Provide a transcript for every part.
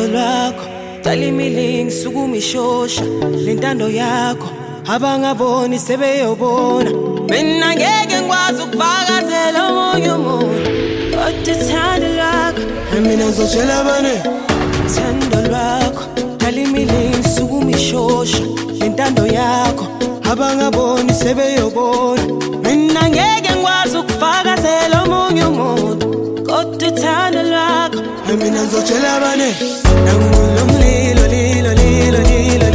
uthando lwakho cala imili ngisukuma ishosha le ntando yakho. Abangaboni sebeyobona. Mina ngeke ngikwazi ukufakazela omunye umuntu. Kodwa uthando lwakho mina ngizotshela abane uthando lwakho cala imili ngisukuma ishosha le ntando yakho. Abangaboni sebeyobona. Mina ngizotshela abane nangulo mlilo lilo lilo lilo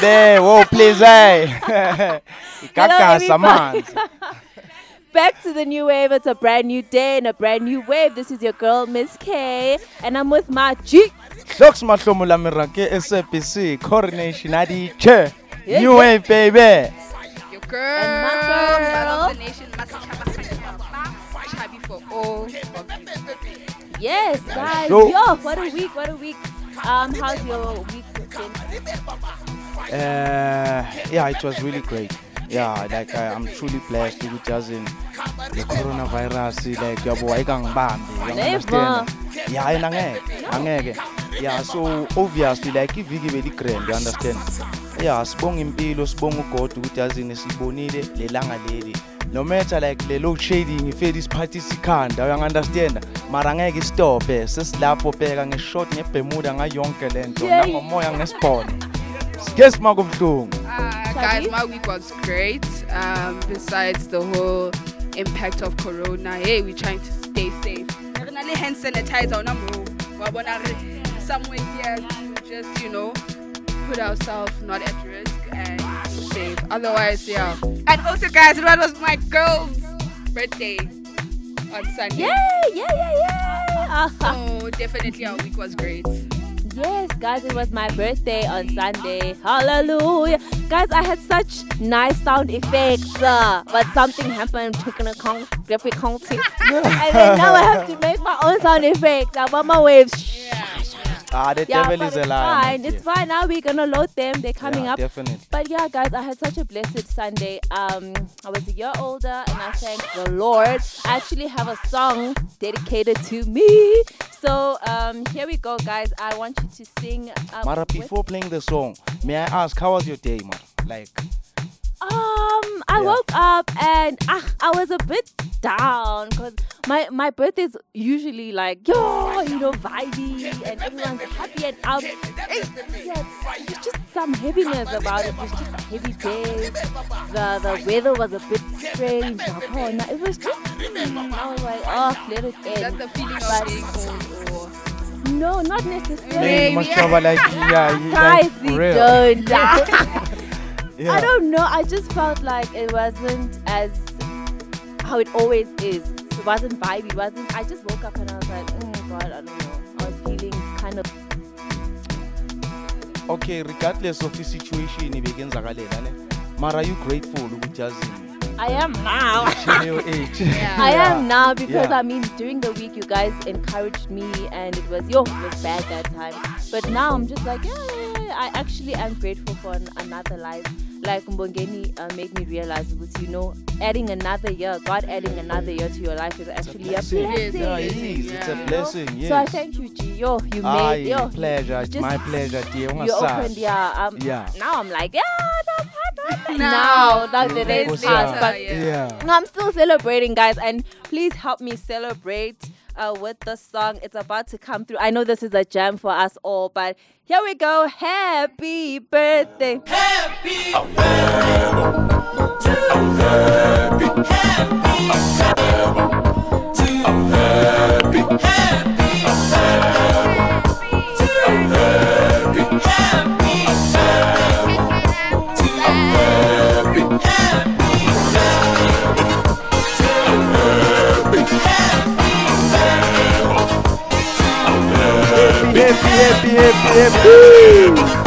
Gabe, wow, please? Ikakasa everybody. manzi. Back to the new wave. It's a brand new day and a brand new wave. This is your girl, Miss K, and I'm with my G. Hloks mahlomo la mirake SABC coronation adi che. Yeah, New. Wave baby. Your girl, And my mother girl. of the nation, Masachaba Chabi for all of you. Yes, guys. Yo, what a week, what a week. Um, how's your week been? Uh, yeah, it was really great. Yeah, like I, I'm truly blessed ukuthi yazi the coronavirus like yabo ayikangibambi. you Never. understand? Yeah, and angeke, angeke. Yeah, so obviously like iviki beli grand, you understand? Yeah, sibonga impilo, sibonga uGod ukuthi yazini sibonile lelanga leli. No matter like le load shading ifedi isiphathi sikhanda, you understand? Mara angeke istophe, sesilapho bheka ngeshot ngeBermuda ngayonke lento, Yeah. nangomoya ngesibhono. Sike simakubuhlungu. Uh, Chabi? guys, my week was great. Um, besides the whole impact of Corona, hey, we're trying to stay safe. Re na le hand sanitizer on mo. Wa bona re somewhere here to just you know put ourselves not at risk and safe. Otherwise, yeah. And also, guys, it was my girl's birthday on Sunday. Yeah, yeah, yeah, yeah. Uh-huh. So definitely our week was great. Yes, guys, it was my birthday on Sunday. Hallelujah. Guys, I had such nice sound effects, uh, but something happened, technical difficulty. and then now I have to make my own sound effects. I'm on my waves. Ah, the Yeah, devil is a it's fine. It's fine. Now we're gonna load them. They're coming Yeah, up. Definitely. But yeah, guys, I had such a blessed Sunday. Um, I was a year older, and I thank the Lord. I actually have a song dedicated to me. So um, here we go, guys. I want you to sing. Um, Mara, with- before playing the song, may I ask, how was your day, Mara? Like, Um, I Yeah. woke up and ah, I was a bit down because my my birthday's usually like yo, you know, vibey and everyone's happy and out. Yeah, it's just some heaviness about it. It was just a heavy day. The the weather was a bit strange. Nakhona. It was just I was like, oh, let it Is that end. the feeling But- of being No, not necessarily. you Maybe. must like, yeah, you Guys, like, for real. don't. Yeah. I don't know. I just felt like it wasn't as how it always is. It wasn't vibey. It wasn't. I just woke up and I was like, oh God, I don't know. I was feeling kind of. okay regardless of the situation, ibekenzakalela ne mara you grateful ukuthi yazini I am now. share age Yeah. I am now because Yeah. I mean during the week you guys encouraged me and it was yo it was bad that time. But now I'm just like yeah, yeah, yeah. I actually am grateful for an, another life. Like Mbongeni uh, made me realize that you know adding another year, God adding another year to your life is actually a blessing. blessing. yeah it is it's a blessing yes So I thank you, G. Yo, you Aye, made yo. pleasure it's just- my pleasure dear You opened, ungasazi yeah. Um, Yeah. Now I'm like, yeah, that's hard. Now. Now, now the Yeah, day because, passed, yeah. but Yeah. yeah no, I'm still celebrating, guys, and please help me celebrate uh, with the song. It's about to come through. I know this is a jam for us all, but here we go. Happy birthday. happy happy happy happy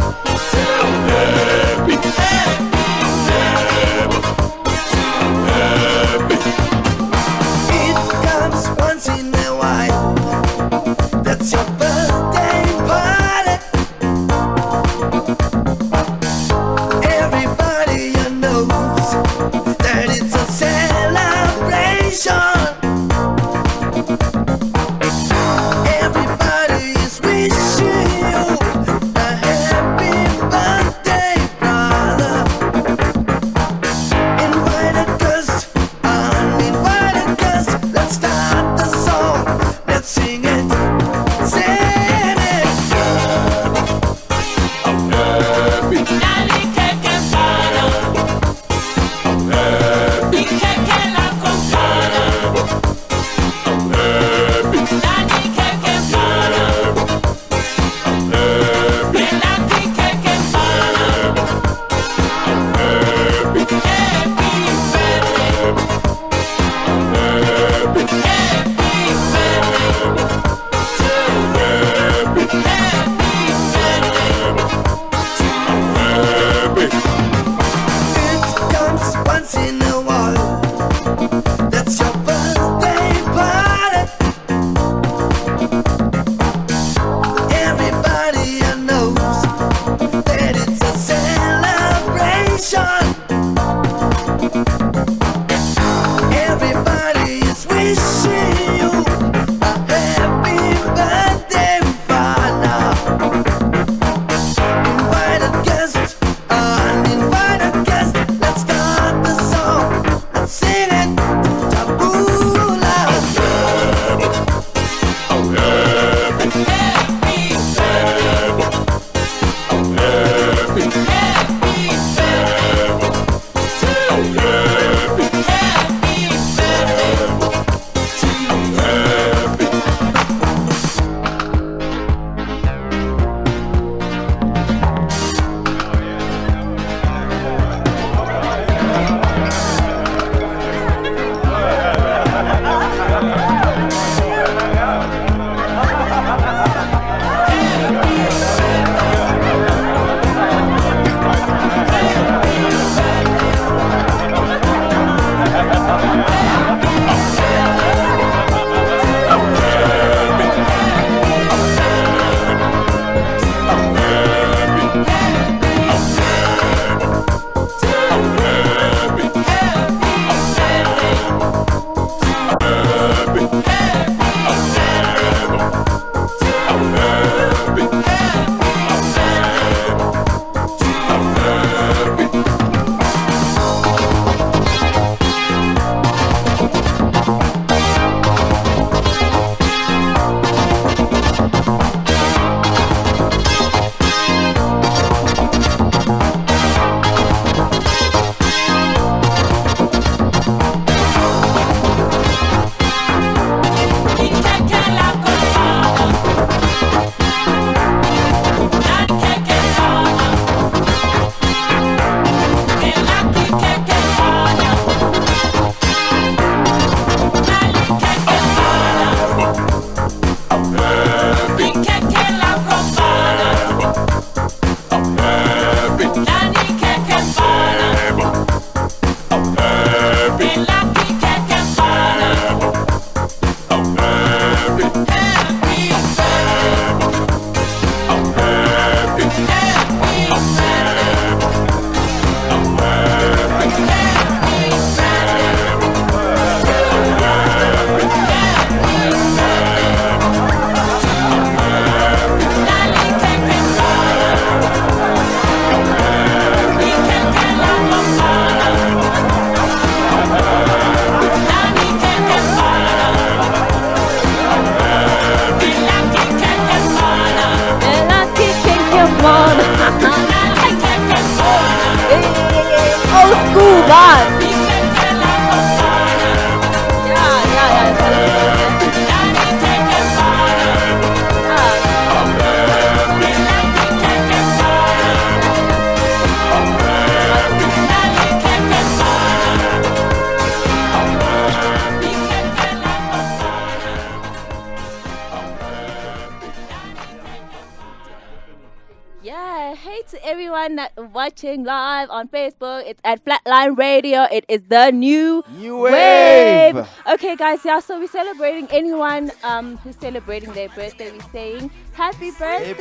watching live on Facebook. It's at Flatline Radio. It is the new New wave. Okay, guys, yeah. So we're celebrating anyone um who's celebrating their birthday. We're saying happy birthday.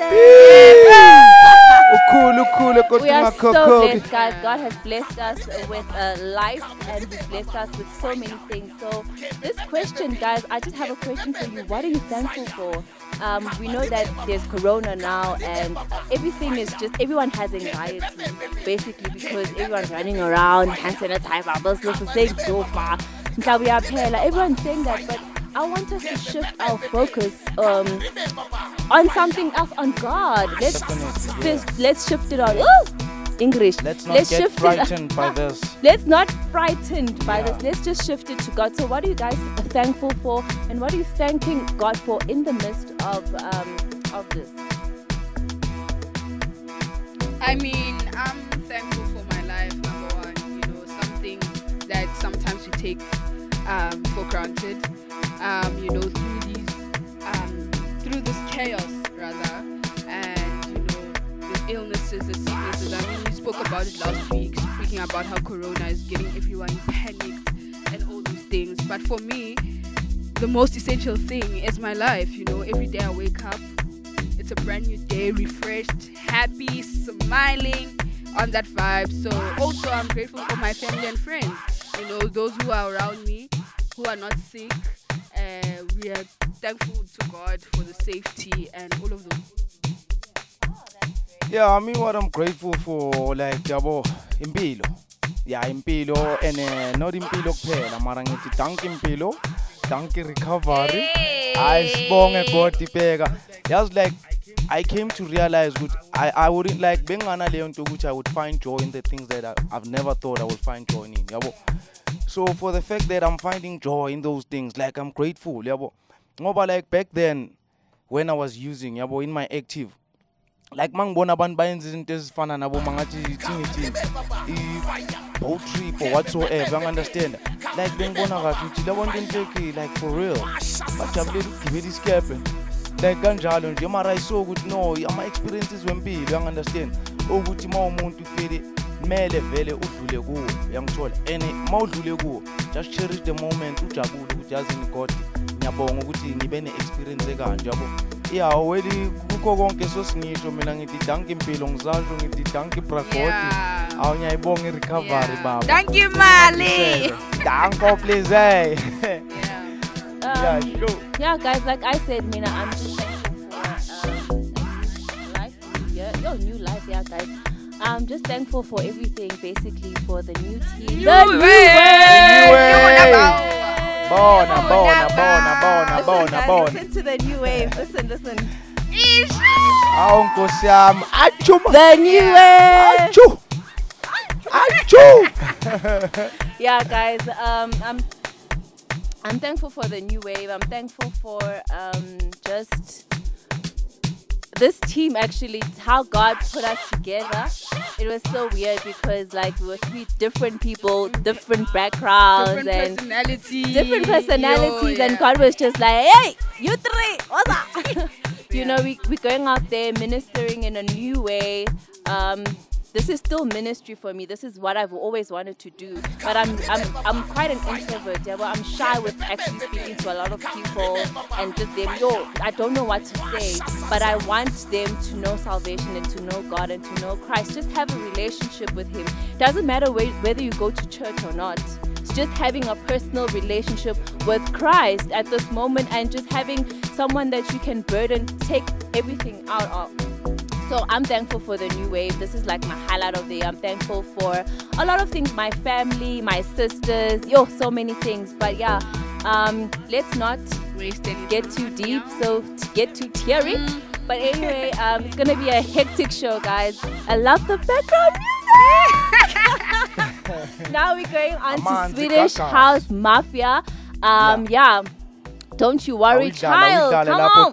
ukhulu ukhulu kodwa We are so blessed, guys. God has blessed us with a life and He's blessed us with so many things. So, this question, guys, I just have a question for you. What are you thankful for? Um, we know that there's Corona now, and everything is just everyone has anxiety, basically because everyone's running around, hand sanitizer, those little things, dopa, mhlawumbe everyone's saying that, but I want us to shift our focus um, on something else, on God. Let's let's, let's shift it on. Ooh, English. let's not get shift it- frightened by this Let's not frightened by Yeah. this. Let's just shift it to God. So, what are you guys thankful for, and what are you thanking God for in the midst of um, of this? I mean, I'm thankful for my life, number one. You know, something that sometimes we take um, for granted. Um, you know, through these, um, through this chaos, illnesses, the sicknesses. I mean, we spoke about it last week, speaking about how Corona is getting everyone panicked and all those things. But for me, the most essential thing is my life. You know, every day I wake up, it's a brand new day, refreshed, happy, smiling on that vibe. So also I'm grateful for my family and friends. You know, those who are around me, who are not sick. Uh, we are thankful to God for the safety and all of those. Yeah i mean what i'm grateful for like yabo impilo. Yeah impilo and uh, not impilo kuphela mara ngithi thank impilo thank recovery. Hayi sibonge god ibheka yazi like i came to realize ukuthi I, i wouldn't like benginganaleyo nto ukuthi i would find joy in the things that I, i've never thought i would find joy in yabo. So for the fact that i'm finding joy in those things like i'm grateful yabo. Ngoba like back then when i was using yabo in my active like mangibona abantu bayenza izinto ezifana nabo mangathi thingithini i-boat trip or whatsoever angu-understand like bengibona kahle ukuthi labo nto inteki like for real bajabulela ukugibela isikebhe. Like kanjalo nje mara iso ukuthi no ama-experiences wempilo yangu-understand ukuthi ma umuntu ufile kumele vele udlule kuwo uyangithola. And ma udlule kuwo just cherish the moment ujabule ukuthi yazini god ngiyabonga ukuthi ngibe ne-experience ekanje yabo ya weli kukho konke sosingisho mina ngithi danke impilo ngizasho ngithi danke bragoti Yeah. awu ngiyayibonga i-recovery baba Thank you, Mali. danko please hey Yeah. yeah Um, sure yeah, guys, like I said, Mina, I'm just thankful for life, yeah, your new life, yeah, guys. I'm just thankful for everything, basically, for the new team. the new New wave. Bona bona bona bona. bona bona listen to the new wave. Listen, listen. awu nkosi yami. Achuma The new wave. achu achu yeah guys um i'm i'm thankful for the new wave. I'm thankful for um just this team actually how god put us together it was so weird because like we were three different people different backgrounds Different and personalities. different personalities Yo, and. God was just like, hey, you three, what's up? you know, we, we're going out there ministering in a new way. Um, this is still ministry for me. This is what I've always wanted to do. But I'm I'm I'm quite an introvert. Yeah, well, I'm shy with actually speaking to a lot of people and just them. Yo, I don't know what to say, but I want them to know salvation and to know God and to know Christ. Just have a relationship with Him. Doesn't matter whether you go to church or not. It's just having a personal relationship with Christ at this moment and just having someone that you can burden, take everything out of. So I'm thankful for the new wave. This is like my highlight of the year. I'm thankful for a lot of things, my family, my sisters, yo, so many things. But yeah, um, let's not Waste any get too deep, so to get too teary. But anyway, um, it's gonna be a hectic show, guys. I love the background music. now we're going on to Swedish kaka. House Mafia. Um, yeah. Don't you worry, child. Come on.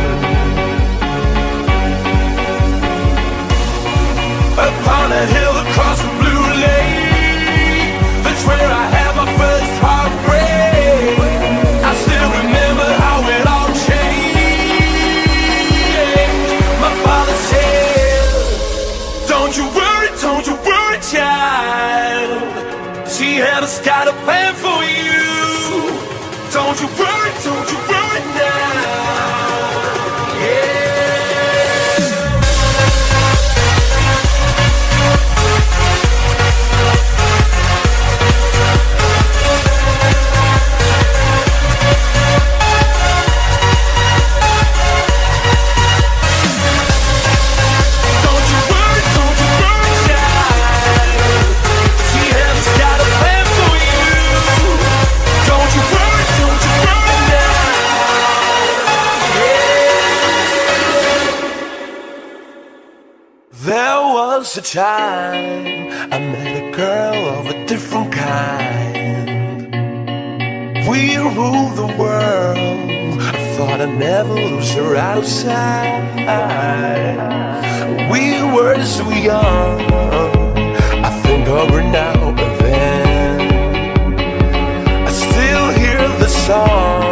Upon a hill across the blue lake. That's where I had my first heartbreak. I still remember how it all changed. My father said Don't you worry, don't you worry, child. She has got a plan for you. Don't you worry, don't you was a time I met a girl of a different kind. We ruled the world. I thought I'd never lose her outside. We were so young. I think of her now and then. I still hear the songs.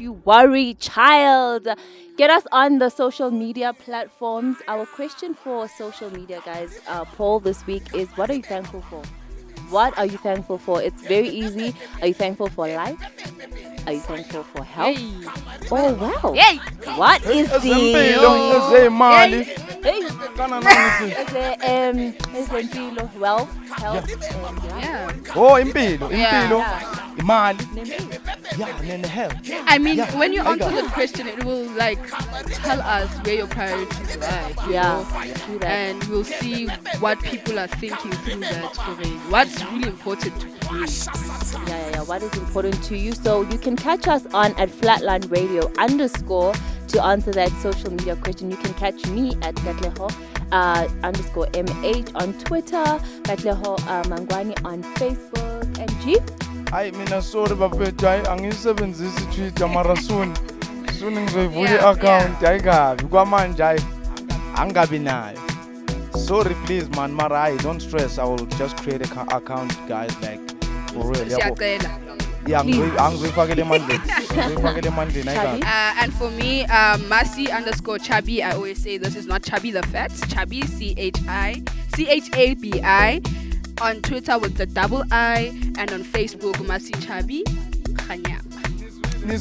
You Worry Child. Get us on the social media platforms. Our question for social media, guys, uh, poll this week is what are you thankful for? What are you thankful for? It's very easy. Are you thankful for life? Are you thankful for health? Oh, wow. Yay! What is Ezempilo, the. ezemali. Hey. Kana nani si? Is there, um, ezempilo, wealth, health, and yeah. Yeah. Oh, impilo, Yeah. impilo. Yeah. Imali. Yeah and hell I mean, Yeah, when you answer the question, it will like tell us where your priorities lie. you Yeah, know? And we'll see what people are thinking through that. What's really important to you. yeah, yeah, yeah. What is important to you? So you can catch us on at Flatline Radio underscore to answer that social media question. You can catch me at Katleho uh, underscore MH on Twitter, Katleho uh, Mangwani on Facebook, and G. hayi mina sorry bafethu hayi angiyisebenzisi twitter mara soon. Soon ngizoyivula i-account hayi kabi. Kwamanje hayi angingabi nayo. Sorry please man mara hayi don't stress. I will just create a ca- account guys like for real Siyacela. Yeah Please. angizoyi- angizoyifakela emandleni ngizoyifakela emandleni hayi Chabi? kabi Uh, and for me, um, Masi underscore Chubby. I always say this is not Chubby the Fat. Chubby, C H I C H A B I. On Twitter with the double I, and on Facebook, Masi Chubby. Khanyama.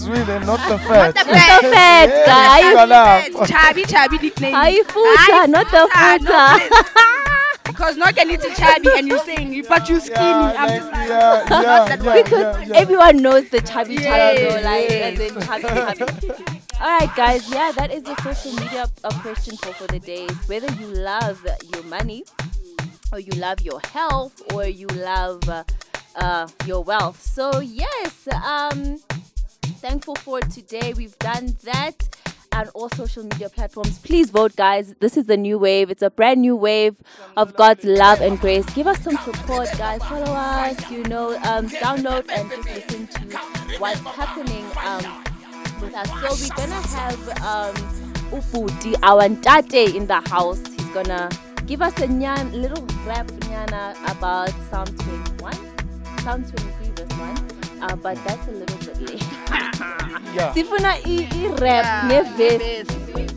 really not the fat not The fat Yeah, guy. fika lapho. Chubby, Chubby nickname. Hayi futa, not the futa. Because not a little chubby and you're saying, but you're skinny. Yeah, I'm like, just like, yeah, yeah, that yeah, because yeah, yeah. everyone knows the chubby chubby, Yeah, though, like yeah. as in chubby chubby. All right, guys. Yeah, that is the social media uh, question for for the day. Whether you love your money, or you love your health, or you love uh, uh, your wealth. So yes, um, thankful for today. We've done that. On all social media platforms, please vote, guys. This is the new wave. It's a brand new wave of God's love and grace. Give us some support, guys. Follow us, you know, um, download and just listen to what's happening um, with us. So we're gonna have um, Uputi, our tate in the house. He's gonna give us a nyan, little rap nyana about Psalm 21, Psalm 23 verse 1. Uh, but that's a little bit. Yeah. Sifuna i, i rap Yeah, ne-verse.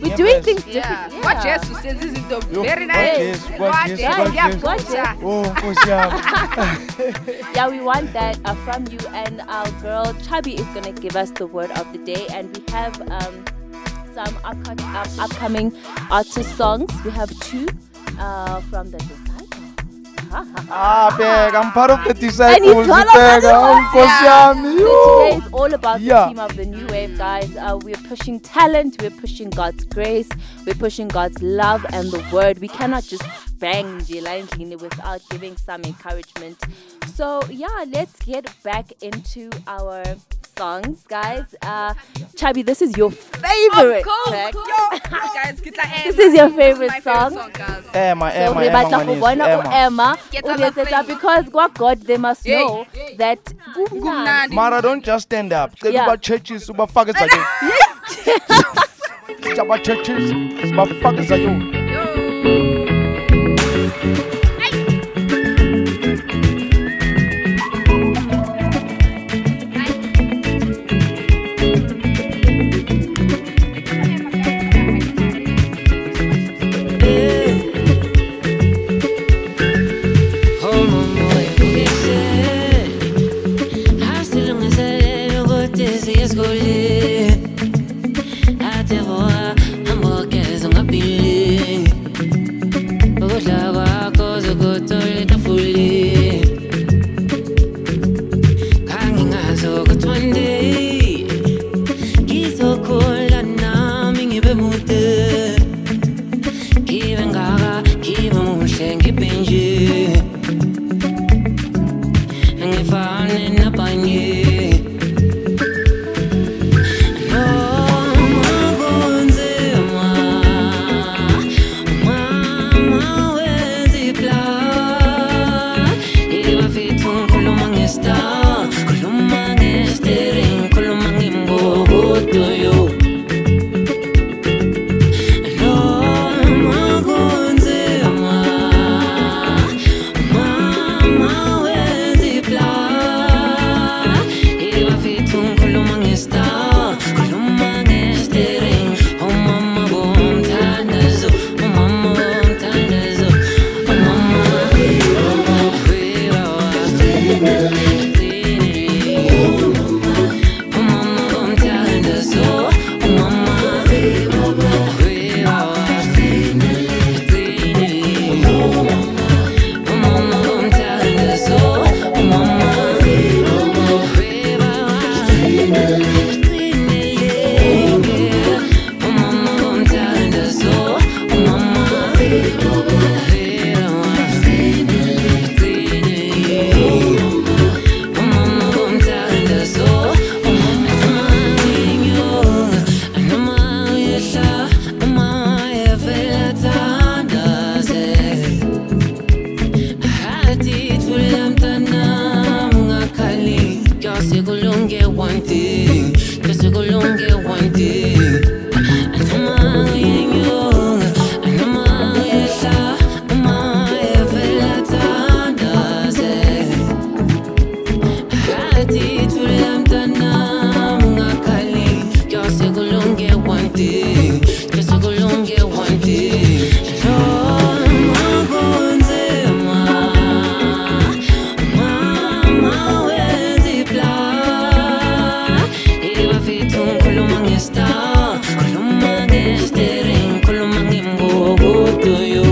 We're Yeah, doing verse. things Yeah. different. What Jesus says this is the Yo, very what nice. Jesus, what What Jesus, Jesus, what yeah, Jesus. What yeah. oh nkosi yami Yeah, we want that uh, from you. And our girl Chubby is gonna give us the word of the day, and we have um, some upcoming, um, upcoming artist songs. We have two uh, from the Disciples. Ah bheka i'm part of the disciples one of the bheka oh nkosi So today is all about Yeah. the theme of the new wave, guys. Uh, we're pushing talent, we're pushing God's grace, we're pushing God's love and the word. We cannot just bang the blindly without giving some encouragement. So yeah, let's get back into our songs, guys. Uh, Chubby, this is your favorite track. Yo, guys, get that This is your This favorite my song. guys. emma So emma we emma batla go ngwaneso, bona emma u-Emma Get o on the letsetsa plane. because kwa God they must know that Kumnandi. mara don't just stand up cela Yeah. uba-churches ubafake ezakeni aba-churches sibafake ezakeni ganhou.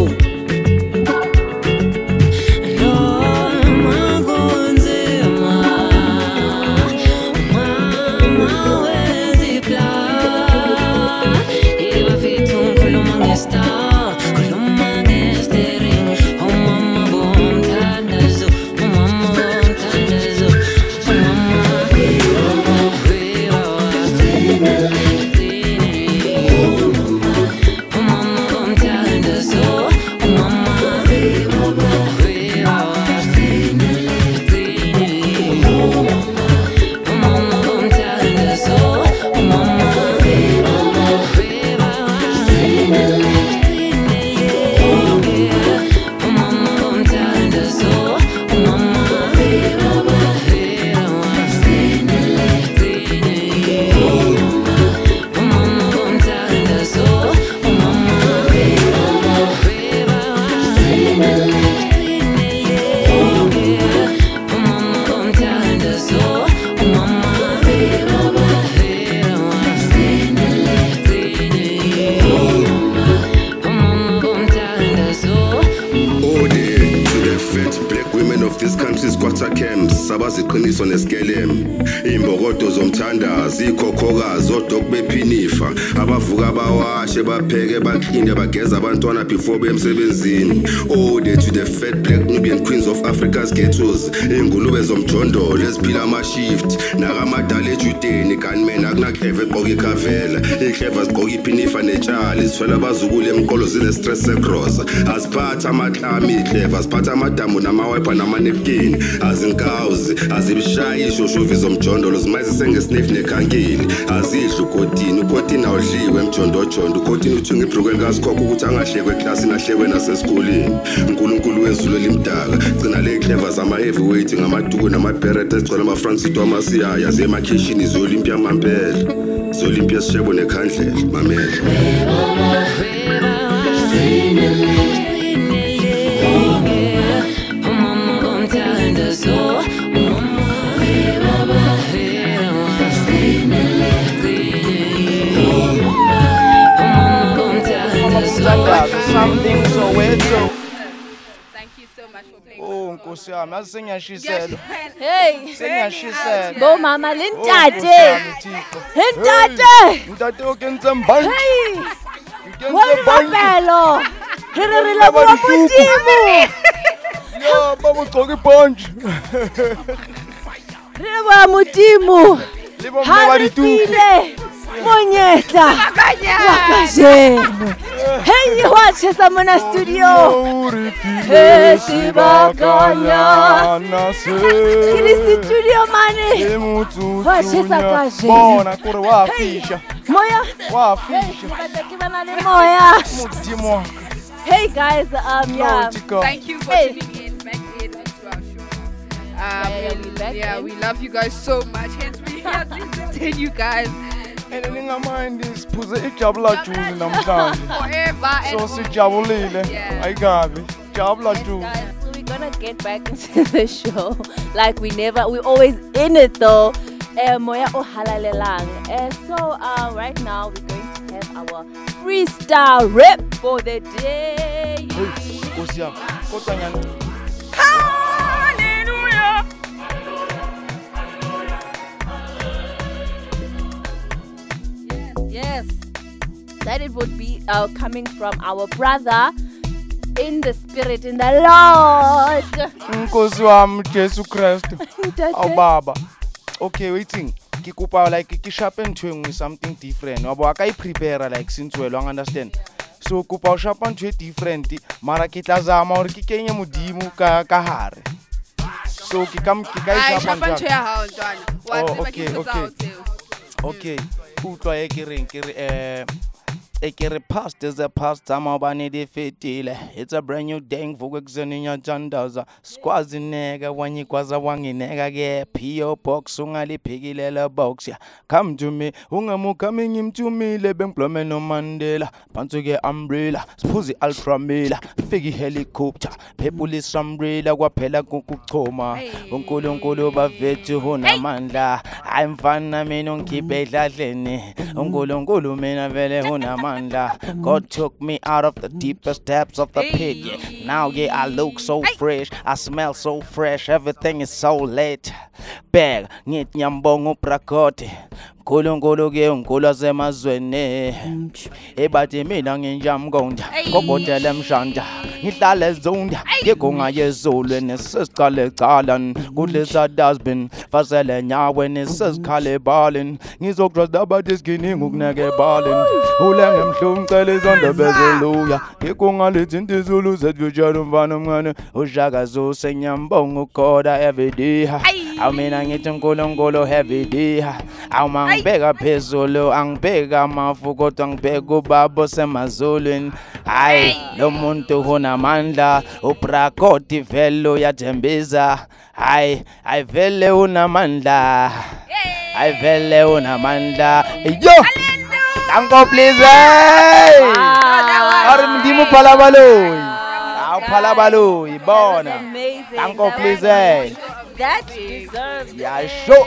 Netshali zithwele abazukulu emqolo zine-stress segrosa aziphatha amaklami ikleva ziphatha amadamu namawipa namanepkini azinkawuzi azibishayi ishoshovi zomjondolo zimayizise ngesniff nekhankili azidli ukotini ukotini awudliwe emjondojondo ukotini uthunga ibhrukweni likasikhokho ukuthi angahlekwe eklasini ahlekwe nasesikoleni. Unkulunkulu wezulu elimdaka gcina le kleva zama-heavyweight ngamaduku namabheret ezigcwele amafransito amasiyaya ziye emakhishini ziyolimpia mampela ziyolimpia sishebo nekhandlela mamela. Something soweto Thank you so much for playing. Oh nkosi yami yazi sengiyashiselwa Hey, sengiyashiselwa bomama Oh, lintate. Nkosi yami, Thixo. Lintate. ntate o kentse mbanje Hey, o kentse wa mbanje mabelo. Re re re Baba leboha dituku. modimo. ya baba ugcoka ibhanje Re leboha modimo. le bomma Ha ba re dituku file monyetla wa kajeno. Hey, wa tshesa mona studio. O re file He, sebakanyana. sebakanyana se. Ke le studio mane. Le motsotsong Wa tjhesa ya- bona kore wa fisha Moya. wa Hey, fisha batla ke bana le moya. modimo wa ka. Hey guys, um yeah. Thank you for Hey. tuning in back in into our show. Um, yeah, we yeah, we love you guys so much. Hence, we here to entertain you guys and ningamindi siphuze ijabula juzi namhlanje so sijabulile ayikabi jabula juzi so we're gonna get back into the show like we never we're always in it though. Eh, moya o halalelang Eh, so uh, right now we're going to have our freestyle rap for the day. Hey, yes. That it would be uh, coming from our brother in the spirit in the lord. Nkosi wami jesu Ntate. awubaba okay waiting. Ke kopa like ke shape ntho e nngwe something different. Wa bo a ka i-prepara like since well wang understand? So kopa o shapa ntho e different mara ke tla zama gore ke kenye modimo ka hare. So ke ka ke ka e shapa ntho ya Oh, ke okay, okay. okay utlwa e ke reng ke re eh e ke re past is a past tama ubani di fetile it's a brand new day ngivuka ekuseni nyajandaza sikwazi neka wanyikwaza wangineka ke PO box ungaliphikilela box ya come to me ungamukami ngimthumile bengiblome no Mandela. Phansi ke umbrella siphuzi ultra mila. Fiki helicopter phepulisa umbrella kwaphela kukuchoma uNkulunkulu bavethu unamandla hayi mfana mina ungikhiphe edladleni. uNkulunkulu mina vele God took me out of the deepest depths of the pit. Yeah. now yeah I look so fresh. I smell so fresh. Everything is so late bheka ngithi nyambonga nkulunkulu kuye ngikulu asemazweni ebathi mina nginjamkonda ngobotela emshanda ngihlale zonda ngigunga yezulwini sesicale cala kudlisa dasbin fasele enyaweni sesikhale ebaleni ngizokudrasta abathi siginingi ukuneke ebaleni ulenge mhlungu ngicela izandla bezeluya ngigunga lithinta izulu zetfutshela umfana omncane ushaka zuse ngiyambonga ukukhoda everyday awu mina ngithi unkulunkulu everyday awu mangibheka phezulu angibheka amafu kodwa ngibheka ubaba osemazulwini. Hayi lo muntu unamandla ubrakoti vele uyathembisa hayi hayi vele unamandla. Hayi vele unamandla. Yo danko please hey! Ari mdimo phalabaloyi awu phalabaloyi bona. Amazing. danko That please was hey amazing. That deserves Yeah, it. sure.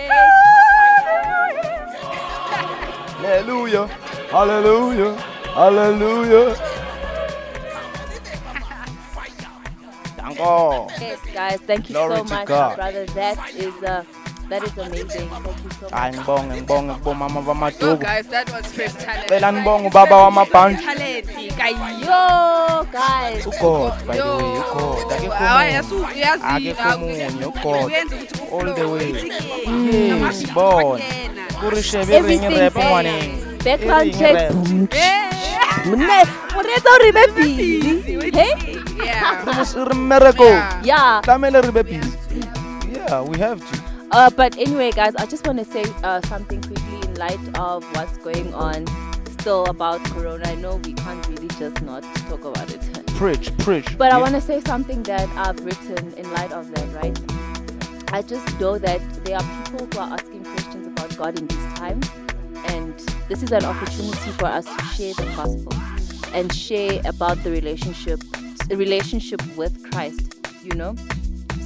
Hallelujah. Hallelujah. Hallelujah. Danko. Yes, guys, thank you Glory so much, God. brother. That is uh, that is amazing. Thank you so Hayi much. ngibonge ngibonge kubomama Yo bamaduku. guys, that was first talent. Cela nibonge ubaba wamabhanji. Talent, guys. Yo, guys. uGod by the way, Yo. uGod. Akekho Hayi, omunye. yasu- uyazi Akekho na- omunye, uGod. uyenza ukuthi All the uflow, way. uthi-ke, Yes, nama- bona. yena. Kurishebe iringi Everything rap there. ngwaneng. Background Iringi check. rap. Mne, mretsa uri be busy. Hey? Yeah. Mus- re mmereko. Yeah. Yeah. Tlamehile re be busy. Yeah, we have to. Uh, but anyway, guys, I just want to say uh, something quickly in light of what's going on still about Corona. I know we can't really just not talk about it. Preach, preach. But I want to say something that I've written in light of that, right? I just know that there are people who are asking questions about God in these times, and this is an opportunity for us to share the gospel and share about the relationship, the relationship with Christ. You know,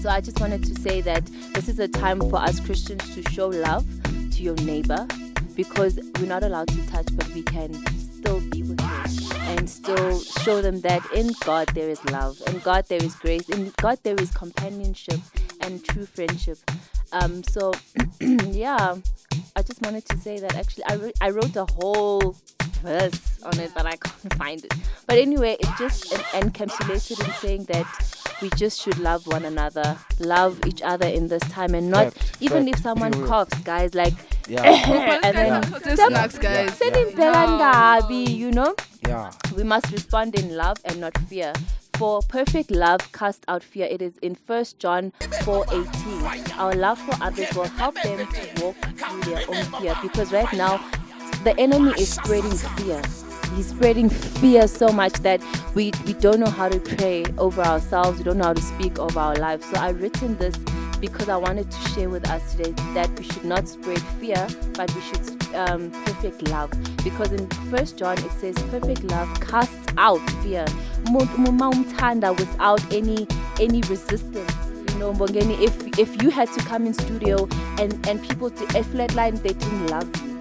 so I just wanted to say that this is a time for us Christians to show love to your neighbor because we're not allowed to touch, but we can still be with them and still show them that in God there is love, in God there is grace, in God there is companionship and true friendship. Um, so yeah, I just wanted to say that actually I, wrote I wrote a whole verse on it, but I can't find it. But anyway, it just en- encapsulated in saying that we just should love one another, love each other in this time, and not Fact, even fact, if someone period. coughs, guys, like Yeah, and then This Sem- sucks, guys. senimpela ngabi, you know. yeah. We must respond in love and not fear. For perfect love cast out fear. It is in 1 John 4:18. Our love for others will help them to walk through their own fear because right now the enemy is spreading fear. He's spreading fear so much that we, we don't know how to pray over ourselves. We don't know how to speak over our lives. So I've written this because I wanted to share with us today that we should not spread fear, but we should um, perfect love. Because in First John it says, "Perfect love casts out fear." Without any any resistance. You know, Mbongeni, if if you had to come in studio and and people to a flatline, they didn't love you.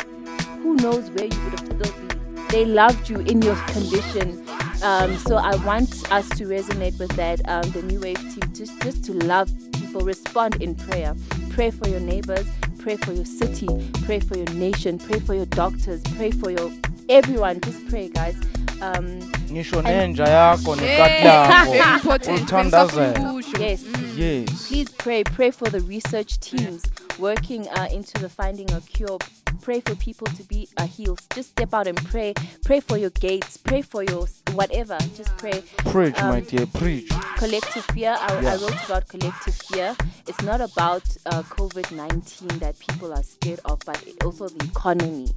Who knows where you would have still been? They loved you in your condition. Um, so I want us to resonate with that. Um, the New Wave team, just just to love people, respond in prayer. Pray for your neighbors. Pray for your city. Pray for your nation. Pray for your doctors. Pray for your everyone. Just pray, guys. Um, Ngisho nenja yakho nekati Yeah. Very lakho. important. Uthandazela. Bengisafuna ukusho. yes. Yes. Please pray. Pray for the research teams working uh, into the finding a cure. Pray for people to be uh, healed. Just step out and pray. Pray for your gates. Pray for your whatever. Just pray. Preach, my Um, dear, preach. collective fear. I, I wrote about collective fear. It's not about uh, COVID 19 that people are scared of, but it, also the economy.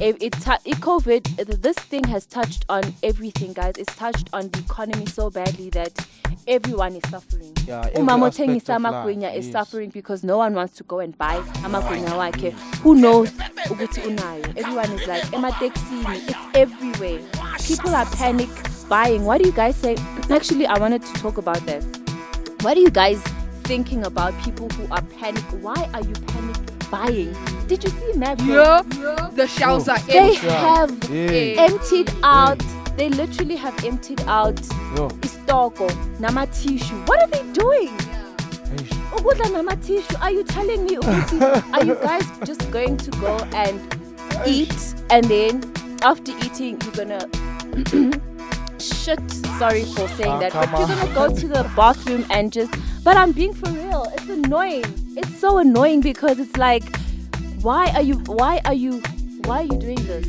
It, it, it COVID, this thing has touched on everything, guys. It's touched on the economy so badly that everyone is suffering. Yeah, Umama aspect othengisa of life, amagwinya is yes. suffering because no one wants to go and buy amagwinya wakhe. Who knows ukuthi unayo? Everyone is like emateksini. It's everywhere. People are panic buying. What do you guys say? Actually, I wanted to talk about that. What are you guys thinking about people who are panic? Why are you panic buying? Did you see Makro? Yeah, the shelves oh. are empty. They have Yeah. emptied out. They literally have emptied out Yo, istoko nama tissue. What are they doing? eish. Ukudla nama tissue. Are you telling me are you guys just going to go and eat and then after eating you're gonna shit sorry for saying Ah, that but come you're gonna go to the bathroom and just but I'm being for real it's annoying it's so annoying because it's like why are you why are you why are you doing this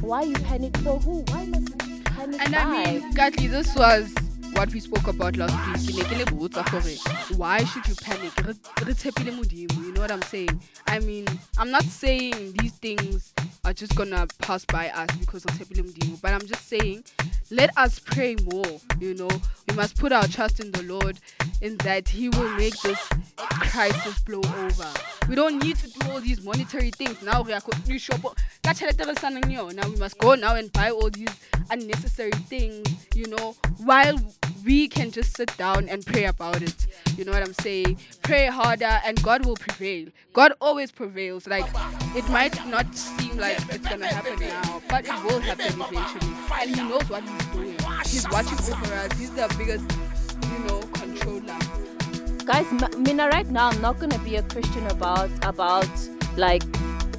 why are you panic for who why must you panic And buy? I mean, Gatli, this was what we spoke about last week. Ke ne ke le botsa gore, Why should you panic? Re re tshepile Modimo, You know what I'm saying? I mean, I'm not saying these things are just gonna pass by us because of tshepile Modimo, but I'm just saying, let us pray more. You know, we must put our trust in the Lord, in that He will make this crisis blow over. We don't need to do all these monetary things now. We are shop yona. We must go now and buy all these unnecessary things. You know, while we can just sit down and pray about it. You know what I'm saying? Pray harder, and God will prevail. God always prevails. Like it might not seem like it's gonna happen now, but it will happen eventually. And He knows what He's doing. He's watching over us. He's the biggest, you know, controller. guys m- mina right now i'm not gonna be a christian about about like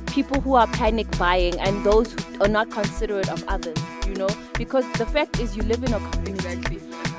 people who are panic buying and those who are not considerate of others you know because the fact is you live in a community.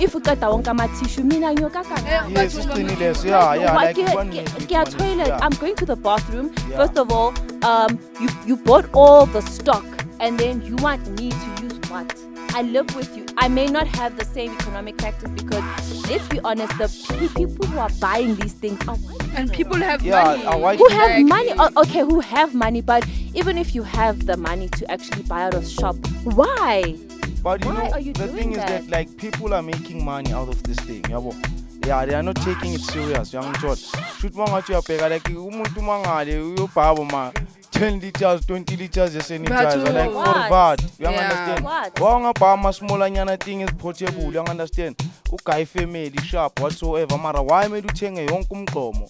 If uqeda wonke ama-tissue mina ngiyoka Yeah, kangaka Yes, isiqinile so yeah, yeah, Why like get- one get- minute, get one toilet. minute, yeah. I'm going to the bathroom. Yeah. First of all, um, you you bought all the stock, and then you want me to use what? I live with you. I may not have the same economic factors because let's be honest, the people who are buying these things are white And people have Yeah, money. why- who have Exactly. money. o- Okay, who have money, but even if you have the money to actually buy out of shop, why? But you Why know, are you the doing thing is that? that like people are making money out of this thing, yabo. Yeah, they are not taking it serious. Uyangithola. Shoot mangathi uyabheka like umuntu mangale uyobhaba ma 10 liters, 20 liters yesanitizer But like for what? what? You Yeah. understand? What? Wangabhama small anyana thing is portable, you understand? Uguy family shop whatsoever mara why made uthenge yonke umgqomo?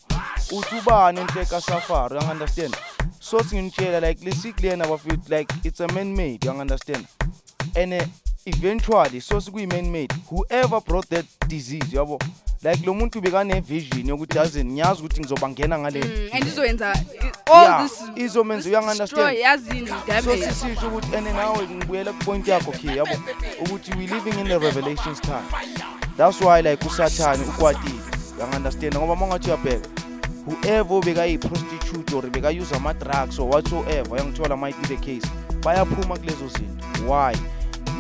Uthi ubani enteka safari, you understand? So singintshela like lesikuyena bafethu like it's a man made, you understand? And uh, eventually so sekuyi-man made whoever brought that disease yabo like lo muntu bekane-vision yokuthi yazi ngiyazi ukuthi ngizoba ngena ngale Mm, and izoyenza all Yeah, this izomenza this uyangi-understand? destroy, yazini, so damage. sisisho ukuthi and nawe ngibuyela kupoint yakho khe yabo ukuthi we living in the revelations time that's why like usathane ukwatile uyangi-understand ngoba uma ngathi uyabheka whoever obekayi-prostitute or bekayuza ama-drugs or whatsoever uyangithola might be the case bayaphuma kulezo zinto. Why?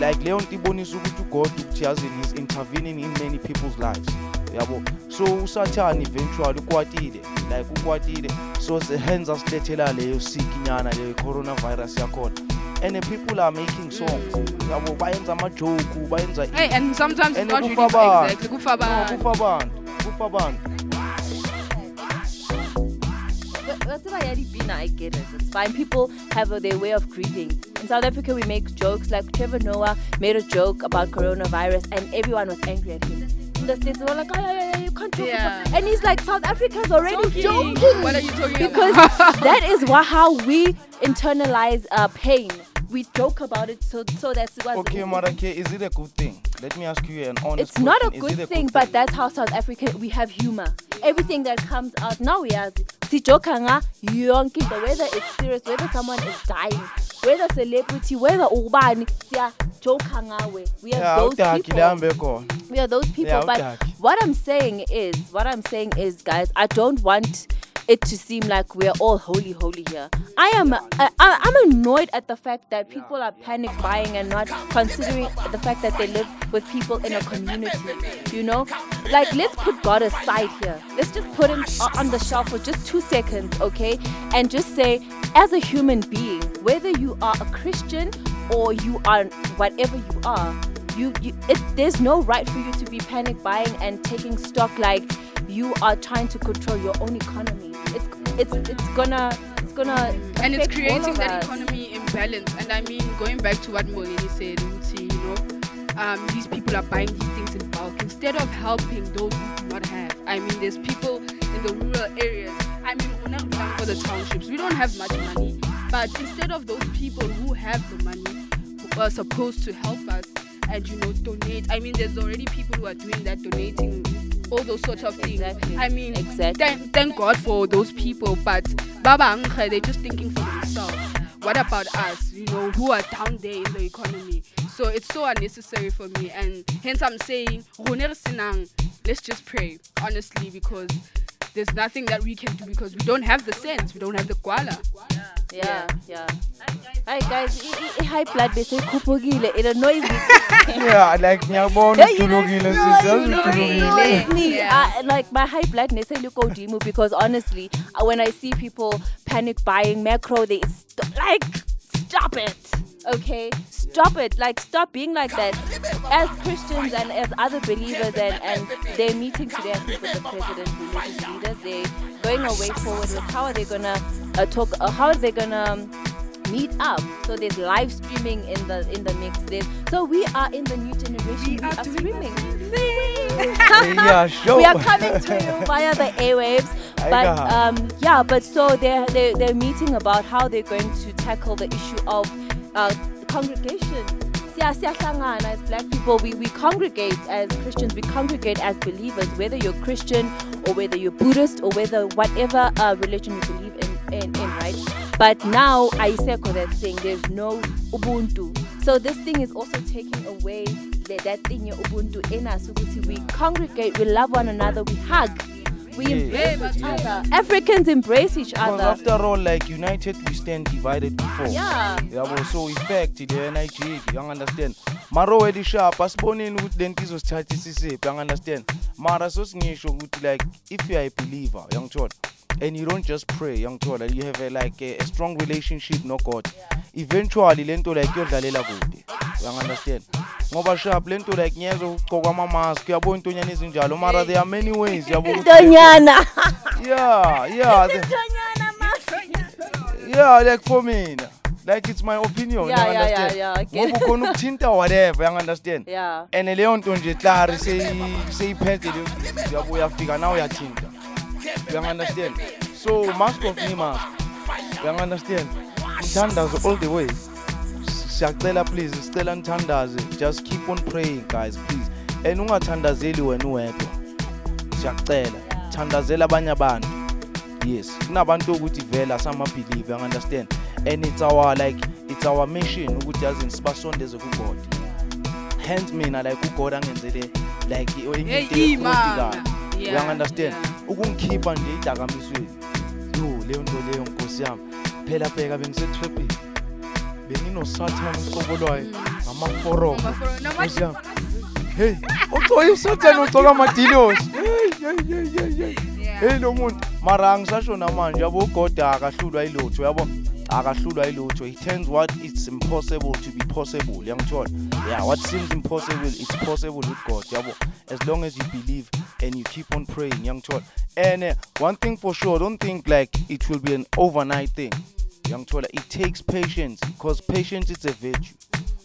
Like leyo nto ibonisa ukuthi ugod ukuthi yazini is intervening in many people's lives. Yabo? So usathane eventually ukwatile like ukwatile. So hence asilethela leyo sick nyana leyo coronavirus yakhona. And the people are making songs. Yabo? Bayenza amajoke bayenza Hey, and sometimes And not really exactly. Kufa abantu. kufa abantu I get it. It's fine. People have a, their way of grieving. In South Africa, we make jokes. Like Trevor Noah made a joke about coronavirus, and everyone was angry at him. In the states, they were like, "Oh, yeah, yeah, you can't joke." Yeah. And he's like, "South Africa's already Joking. joking." What are you talking because about? that is wha- how we internalize uh, pain. We joke about it, so so that's what. okay marake is it a good thing let me ask you an honest It's not a question. good Is it thing, but that's how South Africa we have humor. Everything that comes out now we have sijoka nga yonke the whether it's serious, whether someone is dying, whether celebrity, whether ubani, siya joka ngawe. We are yeah those people. We are those people. Yeah, but what I'm saying is, what I'm saying is, guys, I don't want it to seem like we're all holy, holy here. I am, I, I- I'm annoyed at the fact that people are panic buying and not considering the fact that they live with people in a community. You know, like let's put God aside here. Let's just put him on the shelf for just two seconds, okay? And just say, as a human being, whether you are a Christian or you are whatever you are, you, you it, there's no right for you to be panic buying and taking stock like you are trying to control your own economy. It's it's it's gonna it's gonna and it's creating that us. economy imbalance. And I mean, going back to what Molini said, you know, um, these people are buying these things in bulk instead of helping those who do not have. I mean, there's people in the rural areas. I mean, we're not going for the townships. We don't have much money, but instead of those people who have the money, who are supposed to help us and you know donate. I mean, there's already people who are doing that, donating all those sorts of things. Exactly. I mean, Exactly. thank, thank God for those people, but Baba Angke, they're just thinking for themselves. What about us, you know, who are down there in the economy? So it's so unnecessary for me, and hence I'm saying, "Rone re let's just pray, honestly, because there's nothing that we can do because we don't have the sense, we don't have the guala. Yeah, yeah. Hi guys, high blood bese ikhuphukile. It annoys me. yeah like ngiyabona Hey, you know, udulukile no, sisazi it udulukile annoys me. Like my high blood necessarily go demo because honestly, uh, when I see people panic buying Makro, they st- like stop it. Okay, stop it. Like stop being like that. As Christians and as other believers, and and they're meeting today. I think with the president, religious leaders, they're going a way forward with how are they gonna uh, talk? Uh, how are they gonna um, meet up? So there's live streaming in the in the mix. There's, so we are in the new generation. We, are, streaming. yeah sure we are coming to you via the airwaves. But um, yeah, but so they're, they're they're meeting about how they're going to tackle the issue of uh, congregation. As black people, we, we congregate as Christians, we congregate as believers, whether you're Christian or whether you're Buddhist or whether whatever uh, religion you believe in, in, in, right? But now, I say that thing, there's no Ubuntu. So this thing is also taking away the, that thing, your Ubuntu in us. We congregate, we love one another, we hug, we Yes, embrace each other. Africans embrace each because other. after all like united we stand divided before. Yeah. yabo so effect leyana ijiki yang understand. Mara already sharp asiboneni ukuthi lento izosithatha isisiphi yang understand. Mara sosingisho ukuthi like if you are a believer yangithola and you don't just pray yangithola you have a, like a, a strong relationship no god eventually lento like yodlalela kude yang understand ngoba sharp lento like ngiyezwa ukugcoka ama-mask uyabona intonyana ezinjalo? Mara there are many ways yabo Donyana. yeah yeah yeah like for mina like it's my opinion Yeah, you yeah, understand? yeah, yeah, get ngoba ukhona ukuthinta whatever you understand? Yeah. and leyo nto nje seyi- seyiphethe nto uyabo uyafika nawe uyathinta. You understand? So mask of me mask. You understand? Mthandazo all the way siyacela please sicela nithandaze just keep on praying guys please. And ungathandazeli wena uwedwa. Siyacela. Thandazela abanye abantu. Yes. Kunabantu ukuthi vele asamabhilive you understand and it's our like it's our mission ukuthi yazini sibasondeze kugod hence mina like ugod angenzele like enye into Yeah, uyangunderstand ukungikhipha nje idakamisweni yo leyo nto leyo nkosi yami. Phela bheka bengisetrepini benginosathane usobolwayo ngamaforomo Ngama- nama- hey ugcoke usathane ugcoka amadilosi hey hey hey hey hey. Yeah. lo muntu mara angisasho namanje yabo ugoda akahlulwa ilutho yabo? Akahlulwa ilutho he turns what it's impossible to be possible yangithola yeah what seems impossible it's possible with god yabo? As long as you believe and you keep on praying yangithola and uh, one thing for sure don't think like it will be an overnight thing yangithola it takes patience because patience is a virtue.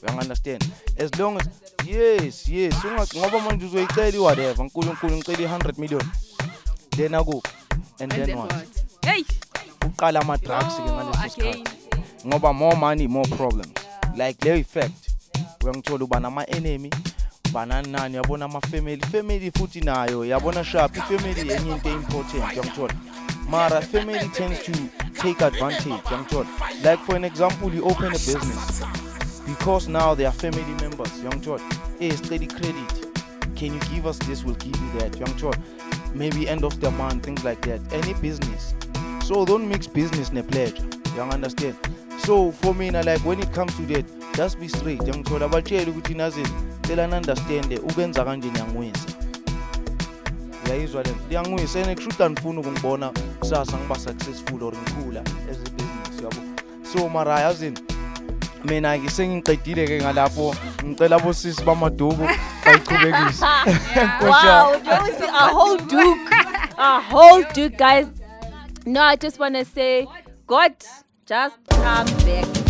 You understand? As long as yes yes. Ngoba manje uzoyicela i-whatever nkulunkulu ngicela i-100 million. Then akuphi and, And then what? Hey. uqala ama-drugs ke Oh, ngaleso sikhathi. Ngoba more money more problems. Like leyo effect uyangithola uba nama-enemy banani nani yabona ama-family. Family futhi nayo yabona sharp ifamily enye into important uyangithola mara family tends to take advantage young uyangithola like for an example you open a business. Because now they are family members uyangithola hey sicela credit. Can you give us this? We'll give you that uyangithola maybe end of the month things like that. Any business. So don't mix business ne-pleasure you understand? So for mina like when it comes to that just be straight Young yangithola batshele ukuthi nazini cela ni-understande ukwenza kanje niyangwisa uyayizwa le nto. Liyangwisa and kushuthi andifuni ukungibona kusasa ngiba successful or ngikhula as a business yabo so mara yazini mina-ke sengiqedile-ke ngalapho. Ngicela bosisi bamaduku bayichubekise Wow, you always a whole duke, a whole duke, guys. No, I just want to say, God, just come back.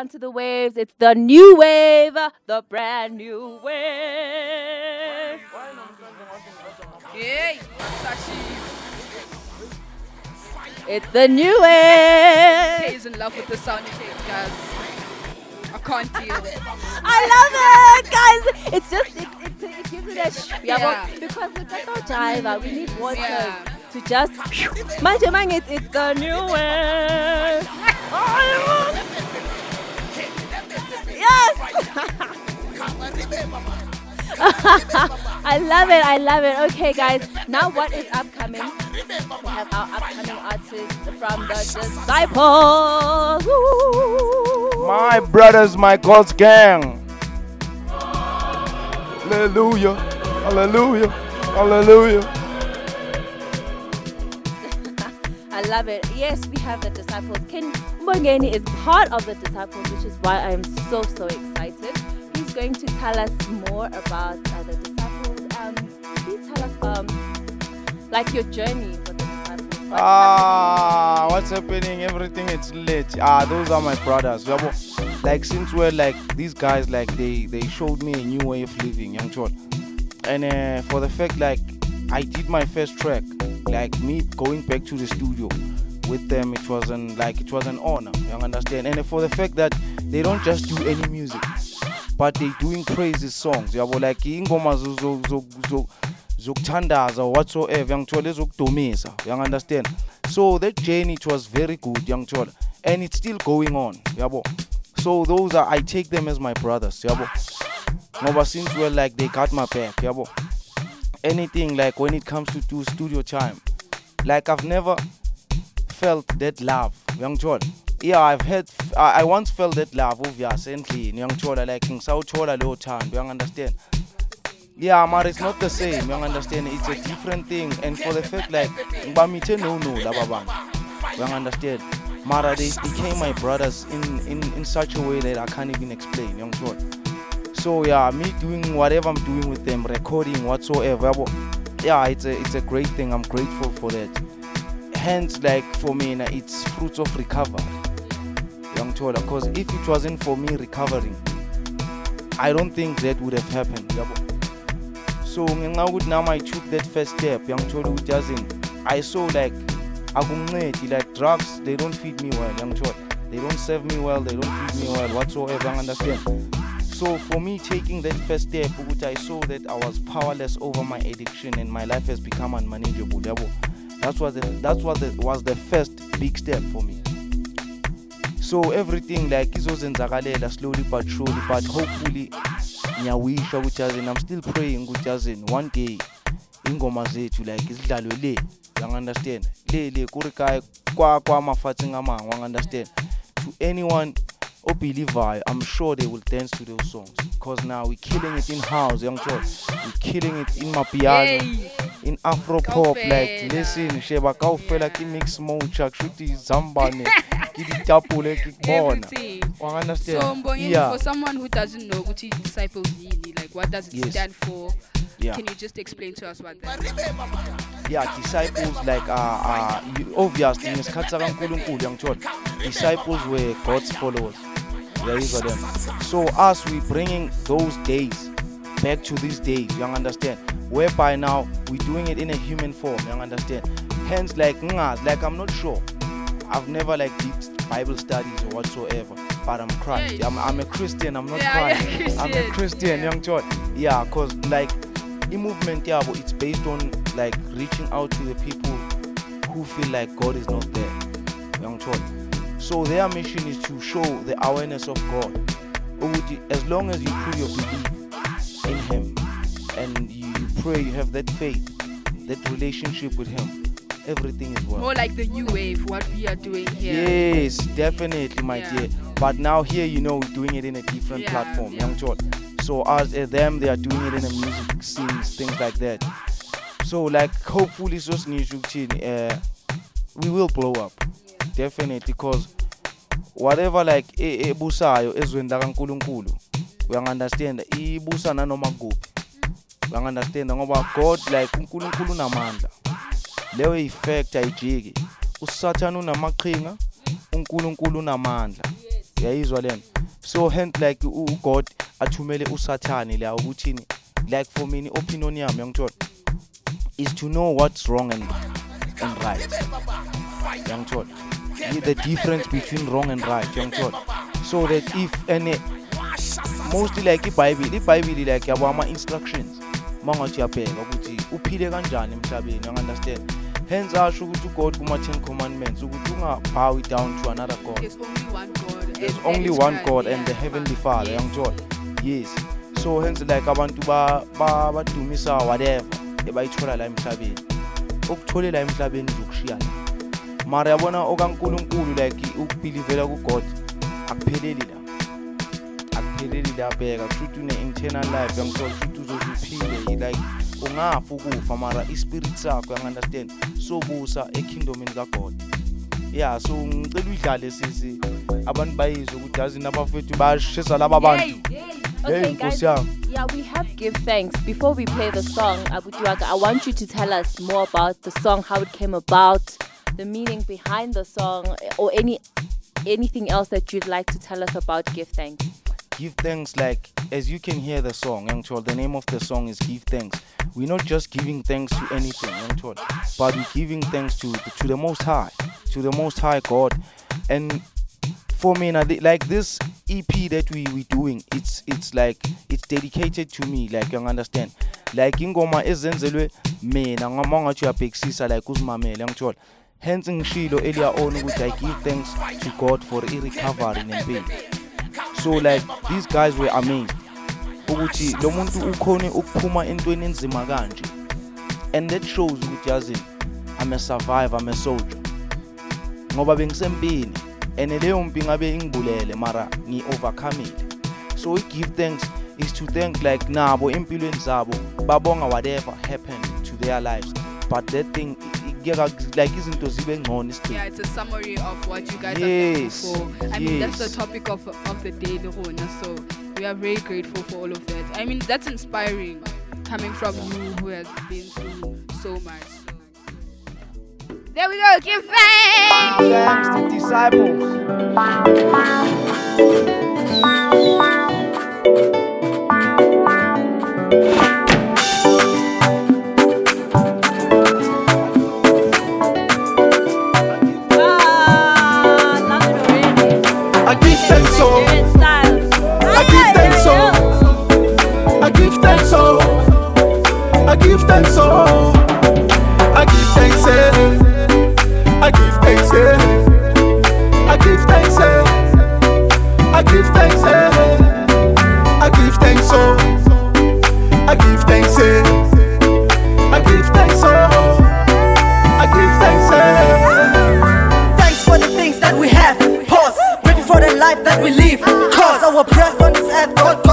Onto the waves. It's the new wave, the brand new wave. Hey, It's the new wave. Kay is in love with the sound effects, guys. I can't deal. I love it, guys. It's just it, it, it gives it a sh- yeah. Because we got no jive. We need water Yeah. to just manje it's, it's the new way. I love it. I love it. Okay, guys. Now what is upcoming? We have our upcoming artists from the Disciples. Woo. My brothers, my God's gang. Hallelujah. Hallelujah. Hallelujah. I love it. Yes, we have the disciples. Ken Mbongeni is part of the disciples, which is why I am so so excited. He's going to tell us more about uh, the disciples. Um, please tell us um, like your journey for the disciples. Ah, what's happening? Everything it's lit. Ah, those are my brothers. Like since we're like these guys, like they they showed me a new way of living, young chol. And uh, for the fact like I did my first track, like me going back to the studio with them, it was an like it was an honor. You understand? And for the fact that they don't just do any music, but they doing praises songs. Yabo? Like zo zokuthandaza or whatsoever yangithola ezokudumisa you understand so that journey it was very good yangithola and it's still going on yabo? So those are i take them as my brothers yabo? Ngoba since we're like they got my back yabo? Anything like when it comes to do studio time like i've never felt that love yangithola yeah i've had I, I once felt that love obvious endlini yangithola like ngisawuthola leyo thando you understand? Yeah but it's not the same. You understand? It's a different thing. And for the fact like ngibamithe no no laba bantu you understand? Mara they became my brothers in, in in such a way that i can't even explain understand so yeah me doing whatever i'm doing with them recording whatsoever yeah it's a it's a great thing. I'm grateful for that. Hence like for me it's fruits of recovery yangithola because if it wasn't for me recovering i don't think that would have happened so now i took that first step ukuthi yazini i saw like akungincedi like drugs they don't feed me well yangithola they don't serve me well they don't feed me well whatsoever understand? So for me taking that first step ukuthi i saw that i was powerless over my addiction and my life has become unmanageable that what the, that's what the, was the first big step for me so everything like izozenzakalela slowly but surely but hopefully ngiyawisha ukuthi yazini i'm still praying ukuthi yazini one day ingoma zethu like izidlalwe le you-understand le le kuri kaya kwa kwamafatsing amangwe you-understand to anyone obelievayo i'm sure they will dance to those songs because now we're killing it in house young yangithola we're killing it in mapiano Yay. in afro pop like listen sheba kaofela ki mix mocha kushuthi zambane ki ditapole ki kubona Everything. understand So yeah for someone who doesn't know what is disciples yini, like what does it Yes. stand for? yeah Can you just explain to us what that is? yeah disciples like uh, uh obviously ngesikhathi sakankulunkulu yangithola disciples were god's followers so as we bringing those days back to these days you understand? Whereby now we're doing it in a human form you understand? Hence like like i'm not sure. I've never like did bible studies or whatsoever but i'm christ Yeah, I'm, I'm a christian i'm not Yeah, christ you're i'm a Christian, yeah. young yeah cause like i-movement yeah, but it's based on like reaching out to the people who feel like god is not there uyangithola so their mission is to show the awareness of god as long as you put your belief in him and you pray you have that faith that relationship with him everything is well More like the new wave, what we are doing here. Yes, definitely, my Yeah. dear. But now here, you know, we're doing it in a different Yeah, platform, yeah. young child. So as uh, them, they are doing it in a music scenes, things like that. So like, hopefully, so uh, we will blow up, definitely, because whatever like e- ebusayo ezweni lakaNkuluNkulu, uyangunderstand, ibusa nanoma kuphi. Uyangunderstand ngoba God like uNkulunkulu unamandla. leyo effect ayijiki usathana unamaqhinga uNkulunkulu unamandla uyayizwa lento so hence like u- uGod athumele usathani la ukuthini like for me opinion yami yangithola is to know what's wrong and and right uyangithola I- the difference between wrong and right Young uyangithola so that if and mostly like ibhayibhile ibhayibhile like yabo ama-instructions uma ngathi uyabheka ukuthi uphile kanjani emhlabeni you-understand hence asho ukuthi ugod kuma-ten commandments ukuthi ungabhawi down to another god. There's only one God. there's and only one Christ. god and the heavenly father Yes. uyangithola yes. So hence like abantu ba- ba- badumisa whatever ebayithola la emhlabeni. Okuthole la emhlabeni nje ukushiya la mara yabona okankulunkulu like ukubhilivela kugod akupheleli la. Akupheleli la bheka kushuthi une-internal life yangithola kushuthi uzozuphile like ungafa ukufa mara ispirit sakho yang-understand sobusa ekingdomini kagod. Ya so ngicela uyidlale sisi. Abantu bayizwe ukuthi yazini abafethu bayashisa laba bantu. Okay, Hey, guys. Nkosi yami. Yeah, we have give thanks. Before we play the song, Abutuaga, I want you to tell us more about the song, how it came about, the meaning behind the song, or any anything else that you'd like to tell us about give thanks. give thanks like as you can hear the song child the name of the song is give thanks. We're not just giving thanks to anything but we're giving thanks to to the most high to the most high god. And for me like this ep that we we doing it's it's like it's dedicated to me like you understand. Like ingoma ezenzelwe mina ngama ngathi uyabhekisisa like uzimamele ngithola hence ngishilo earlier on ukuthi i give thanks to god for i-recovery nempilo. So like these guys were amazed ukuthi lo muntu ukhone ukuphuma entweni enzima kanje. And that shows ukuthi yazini i'm a survivor i'm a soldier. Ngoba bengisempini and leyo mpi ngabe ingibulele mara ngi-overcomile so i-give thanks is to thank like nabo empilweni zabo babonga whatever happened to their lives. But that thing like izinto zibe ngcono Yeah, it's a summary of what you guys Yes, are thankful for. I mean, that's the topic of, of the day, the Rona. So we are very grateful for all of that. I mean, that's inspiring coming from you who has been through so much. There we go. Give thanks. thanks to disciples Breath on this earth, God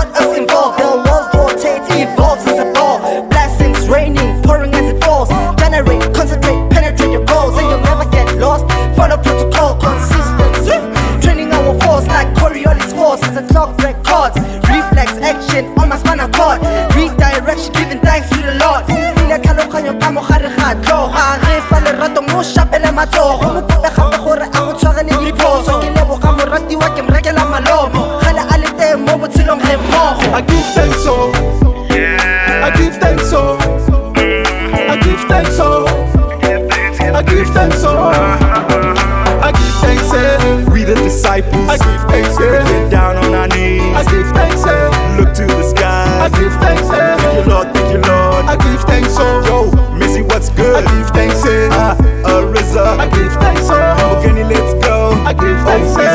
go. I give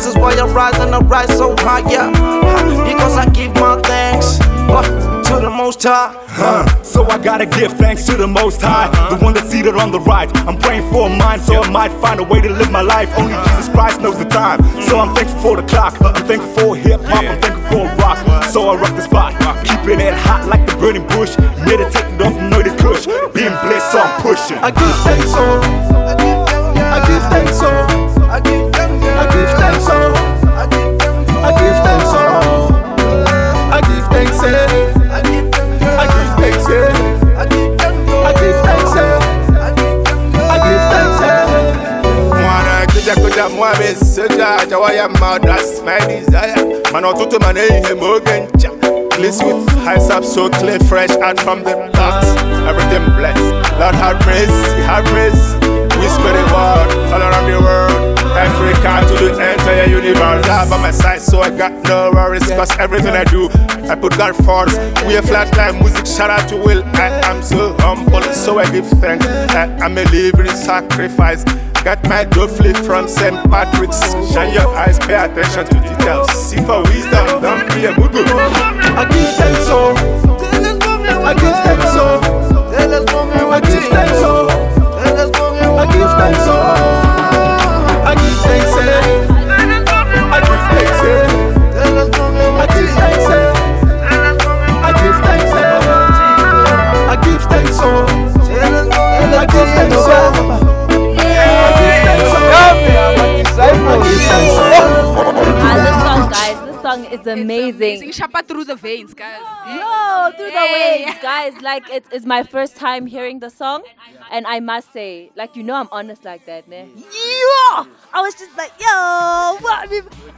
This is why I rise and I rise so high, yeah. Because I give my thanks uh, to the most high. Uh, so I gotta give thanks to the Most High, the one that's seated on the right. I'm praying for a mind so I might find a way to live my life. Only Jesus Christ knows the time, so I'm thankful for the clock. I'm thankful for hip hop, I'm thankful for rock. So I rock the spot, keeping it hot like the burning bush. Meditating off know the kush, being blessed, so I'm pushing. I give thanks, oh. Kuja mwabe soja jawaya ma that's my desire man otutu man ihe moge ncha. Bliss with high up so clear fresh out from the box. Everything blessed. Lord have mercy have mercy. We spread the word all around the world. Africa to the entire universe. I by my side so I got no worries. Cause everything I do I put God first. We a flat time music shout out to Will. I am so humble so I give thanks. I am a living sacrifice Got my flip from St. Patrick's. Shine your eyes, pay attention to details. See for wisdom, don't be a mugu. I give thanks, oh. I give thanks, oh. I give thanks, oh. I give thanks, oh. I give thanks, eh. Ah, this song, guys, this song is amazing. Shapa through the veins, guys. Yo, through the veins, guys. Like it is my first time hearing the song, and I must say, like you know, I'm honest like that, man. Yeah, I was just like, yo, what?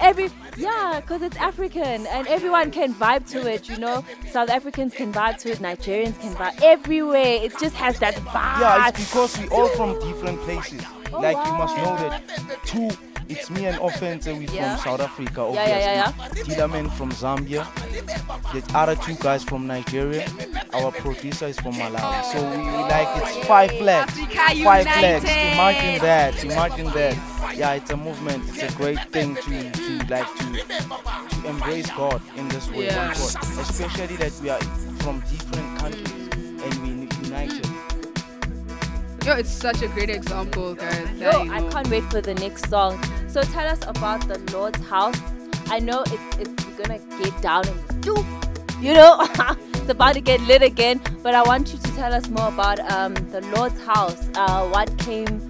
Every yeah, cause it's African, and everyone can vibe to it. You know, South Africans can vibe to it, Nigerians can vibe. Everywhere, it just has that vibe. Yeah, it's because we all from different places. Oh, like you must know that. Two, it's me and Offense, eh, we Yeah. from South Africa, Yeah, obviously. yeah, yeah, Tilaman from Zambia. The other two guys from Nigeria. Our producer is from Malawi. Oh. So we like it's five flags. Africa Five flags. united. Imagine that. Imagine that. Yeah, it's a movement. It's a great thing to, to like to, to embrace God in this way. Yeah. God. Especially that we are from different countries and we united. Yo, it's such a great example, guys. Yo, I can't wait for the next song. So tell us about the Lord's house. I know it's it's gonna get down in the stoop. You know, it's about to get lit again. But I want you to tell us more about um, the Lord's house. Uh, what came?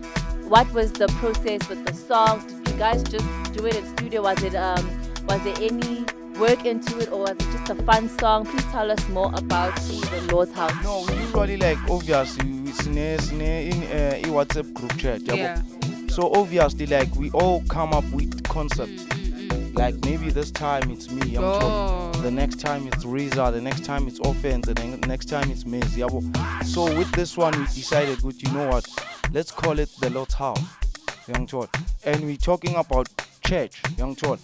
What was the process with the song? Did you guys just do it in studio? Was it um, was there any work into it, or was it just a fun song? Please tell us more about the, the Lord's house. No, we usually like obviously sine sine in uh, i WhatsApp group chat. yabo. Yeah. So obviously like we all come up with concepts. Like maybe this time it's me, young Oh. The next time it's Riza, the next time it's offense, and the next time it's Miz. yabo. So with this one we decided, good, you know what? Let's call it the Lord's house, young Chol. And we're talking about church, young Chol.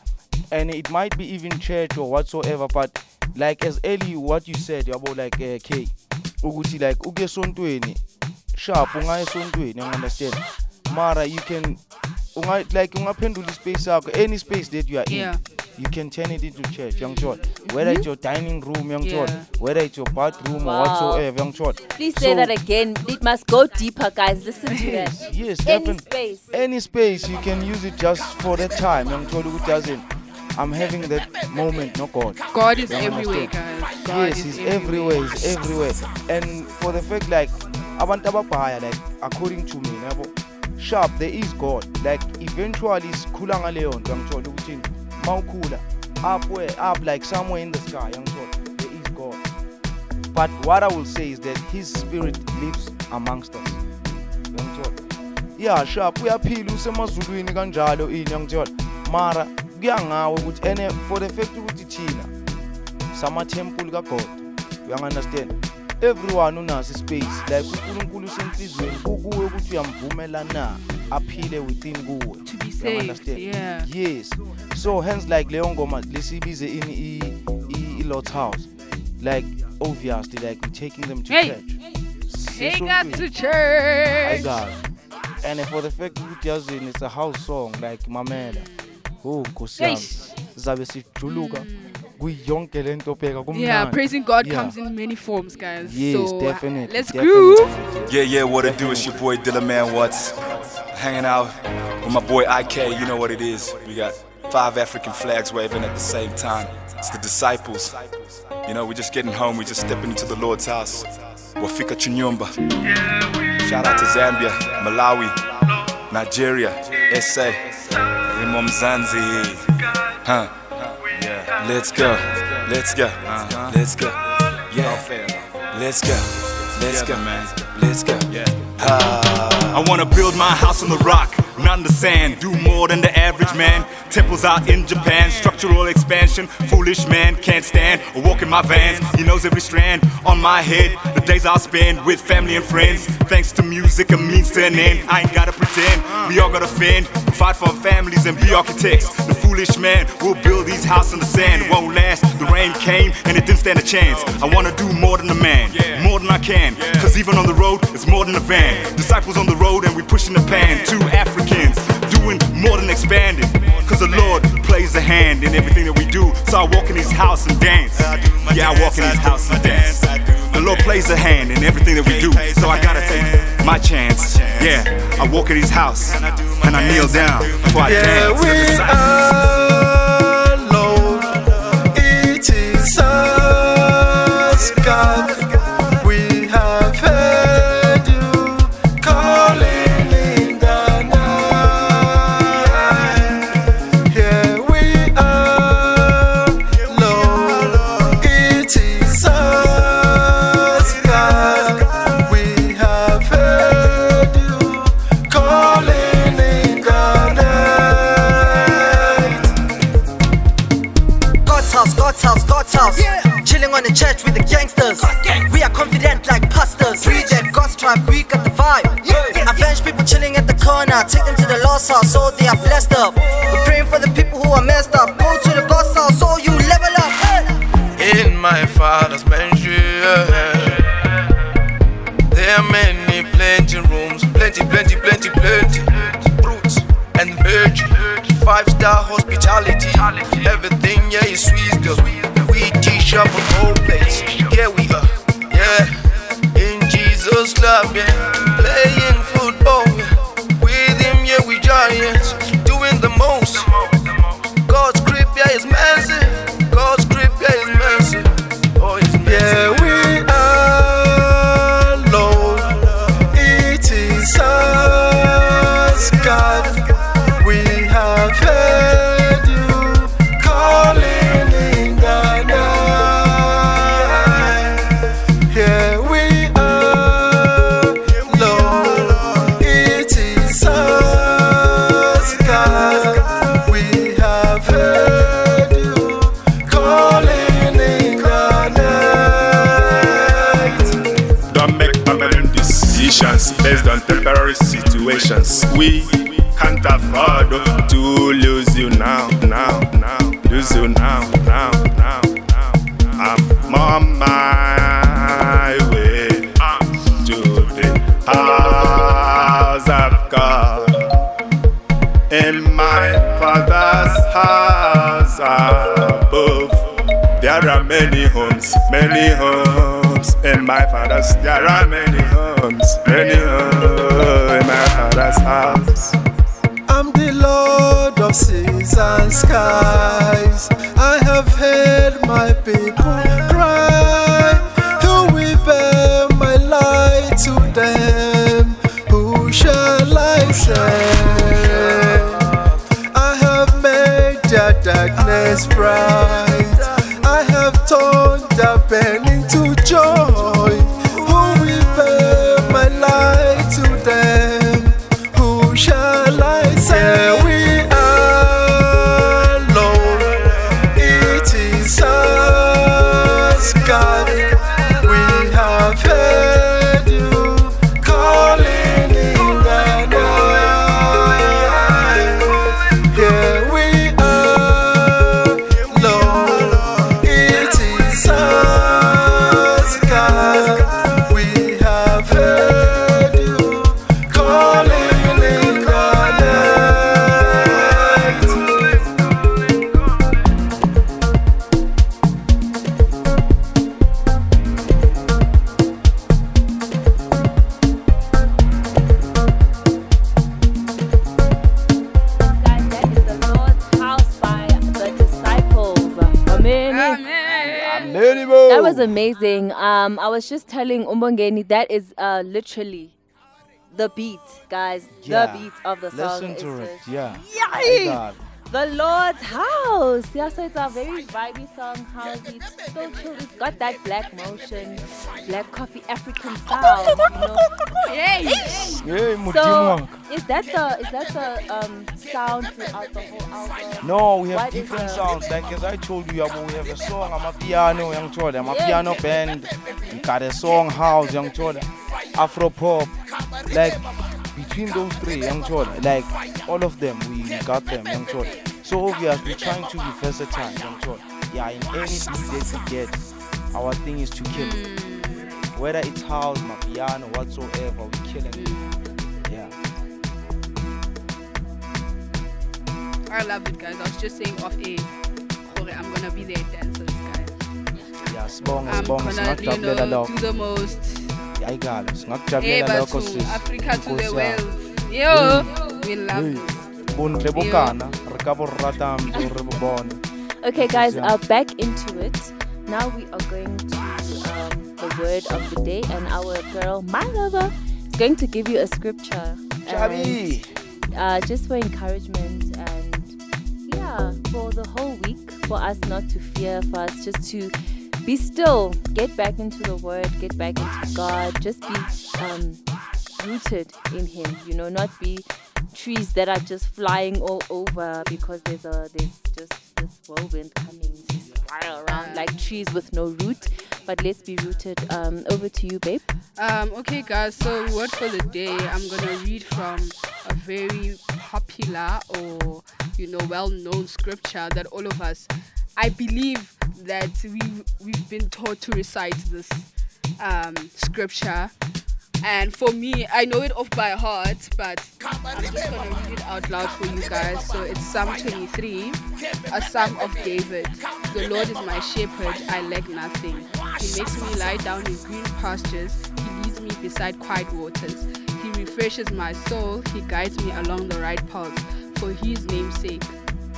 And it might be even church or whatsoever, but like as early what you said, yabo, like uh, K, ukuthi like uke esontweni sharp ungaya esontweni you understand mara you can unga like ungaphendula ispace yakho any space that you are in Yeah. you can turn it into church young chol whether it's mm-hmm. your dining room young chol Yeah. whether it's your bathroom Wow. or whatsoever young chol Please say that again. It must go deeper, guys. Listen to that. yes Any definitely space. any space you can use it just for that time young chol ukuthi doesn't I'm having that moment no God God is everywhere, guys. God yes, is he's everywhere. He's everywhere. And for the fact, like, abantu ababhaya, like, according to me, yabo, sharp, there is God. Like, eventually, sikhula ngaleyo nto, angithola ukuthi mawukhula, up where, up like somewhere in the sky, angithola, there is God. But what I will say is that His Spirit lives amongst us. Uyangithola? Yeah, sharp, uyaphila usemazulwini kanjalo ini, angithola. Mara, kuya ngawe ukuthi, and for the fact ukuthi thina, samathempuli kaGod uyangi-understand everyone unaso ispace like unkulunkulu usenhliziyweni kukuwe ukuthi uyamvumela na aphile within kuwe To be You saved, understand? yeah. yes so hence like leyo ngoma lesibize ini i- i- i-lord's house like obviously like we're taking them to Hey. church Take us Sisontweni. to I church. got it. and for the fact ukuthi yazini it's a house song like mamela oh nkosi yami Eish. zabe sijuluka bheka Yeah, kumnandi. praising God Yeah. comes in many forms, guys. Yes, so, uh, definitely. Let's groove. Yeah, yeah, what it do? It's your boy Dilla Man Watts. Hanging out With my boy IK, you know what it is. We got five African flags waving at the same time. It's the disciples. You know, we're just getting home, we're just stepping into the Lord's house. Wafika Chunyumba. Shout out to Zambia, Malawi, Nigeria, SA, Rimo Mzansi. Huh? Yeah. Let's go. Let's go. Let's go. Yeah. Let's go. Let's go, man. Let's go. Ah. I wanna build my house on the rock, in the sand. Do more than the average man. Temples out in Japan, structural expansion. Foolish man can't stand or walk in my vans. He knows every strand on my head. The days I'll spend with family and friends. Thanks to music, a means to an end. I ain't gotta pretend. We all gotta fend, fight for our families and be architects. The foolish man will build these houses in the sand. Won't last. The rain came and it didn't stand a chance. I wanna do more than a man, more than I can. Cause even on the road, it's more than a van. Disciples on the road and we pushing the pan. Two Africans doing more than expanding. Cause the Lord plays a hand in everything that we do. So I walk in his house and dance. Yeah, I walk in his house and dance. The Lord plays a hand in everything that we do. So I gotta take my chance. Yeah, I walk in his house and I kneel down before I dance. Yeah, we are we got. Avenge people chilling at the corner. Take them to the lost house so they are blessed up. We're praying for the people who are messed up. Go to the God's house so you level up. Hey. in my father's mansion. There are many plenty rooms, plenty, plenty, plenty, plenty. Fruits and veg, five star hospitality. Everything, yeah, is sweet, girl. We teach up on whole place. Yeah, we are, yeah. In Jesus' club, yeah. Situations. We can't afford to lose you now, now, now, lose you now, now, now, now. I'm on my way to the house of God. In my father's house above, there are many homes, many homes. In my father's, there are many homes, many homes. In my father's house. I'm the Lord of seas and skies. I have heard my people cry. Who will bear my light to them? Who shall I say? I have made their darkness bright. Was just telling Umbongeni that is uh literally the beat, guys. Yeah. The beat of the song. Listen to it. Yeah. Yay! My God. The Lord's house. Yeah, so it's a very vibey song. Housey, it's so chill. It's got that black motion, black coffee African sound. You know? Yay! Hey, So is that the is that the um sound throughout the whole album? No, we have What is different the- sounds. Like as I told you, yabo, we have a song, amapiano, young choda. I'm a Yeah. piano band. We got a song house, young choda. Afro pop. Like between those three, young choda. Like all of them, we got them, young choda. So obvious, we're trying to be versatile, young choda. Yeah, in any beat that we get, our thing is to kill it. Whether it's house, my piano, whatsoever, we're killing it. Yeah. I love it, guys. I was just saying off air. I'm gonna be there dancers, guys. Yeah, sibonga, I'm sibonga, gonna, you know, do the most. Ayikala, Hey, singakujabulela but lokho to sis. Africa to the world. Yo, we love Hey. this. bontle bokana re ka bo rata mpe re bo bone Okay, guys, Yeah. uh, back into it. Now we are going to um, the word of the day, and our girl, my lover, is going to give you a scripture. Chabi. And, uh, just for encouragement and yeah, for the whole week, for us not to fear, for us just to be still, get back into the word, get back into God, just be um, rooted in Him, you know, not be trees that are just flying all over because there's a there's just this whirlwind coming around like trees with no root. But let's be rooted. Um, over to you, babe. Um, okay, guys. So, word for the day, I'm gonna read from a very popular or you know well-known scripture that all of us, I believe that we we've been taught to recite this um, scripture. And for me, I know it off by heart, but I'm just gonna read it out loud for you guys. So it's Psalm 23, a Psalm of David. The Lord is my shepherd, I lack nothing. He makes me lie down in green pastures. He leads me beside quiet waters. He refreshes my soul. He guides me along the right path for His name's sake.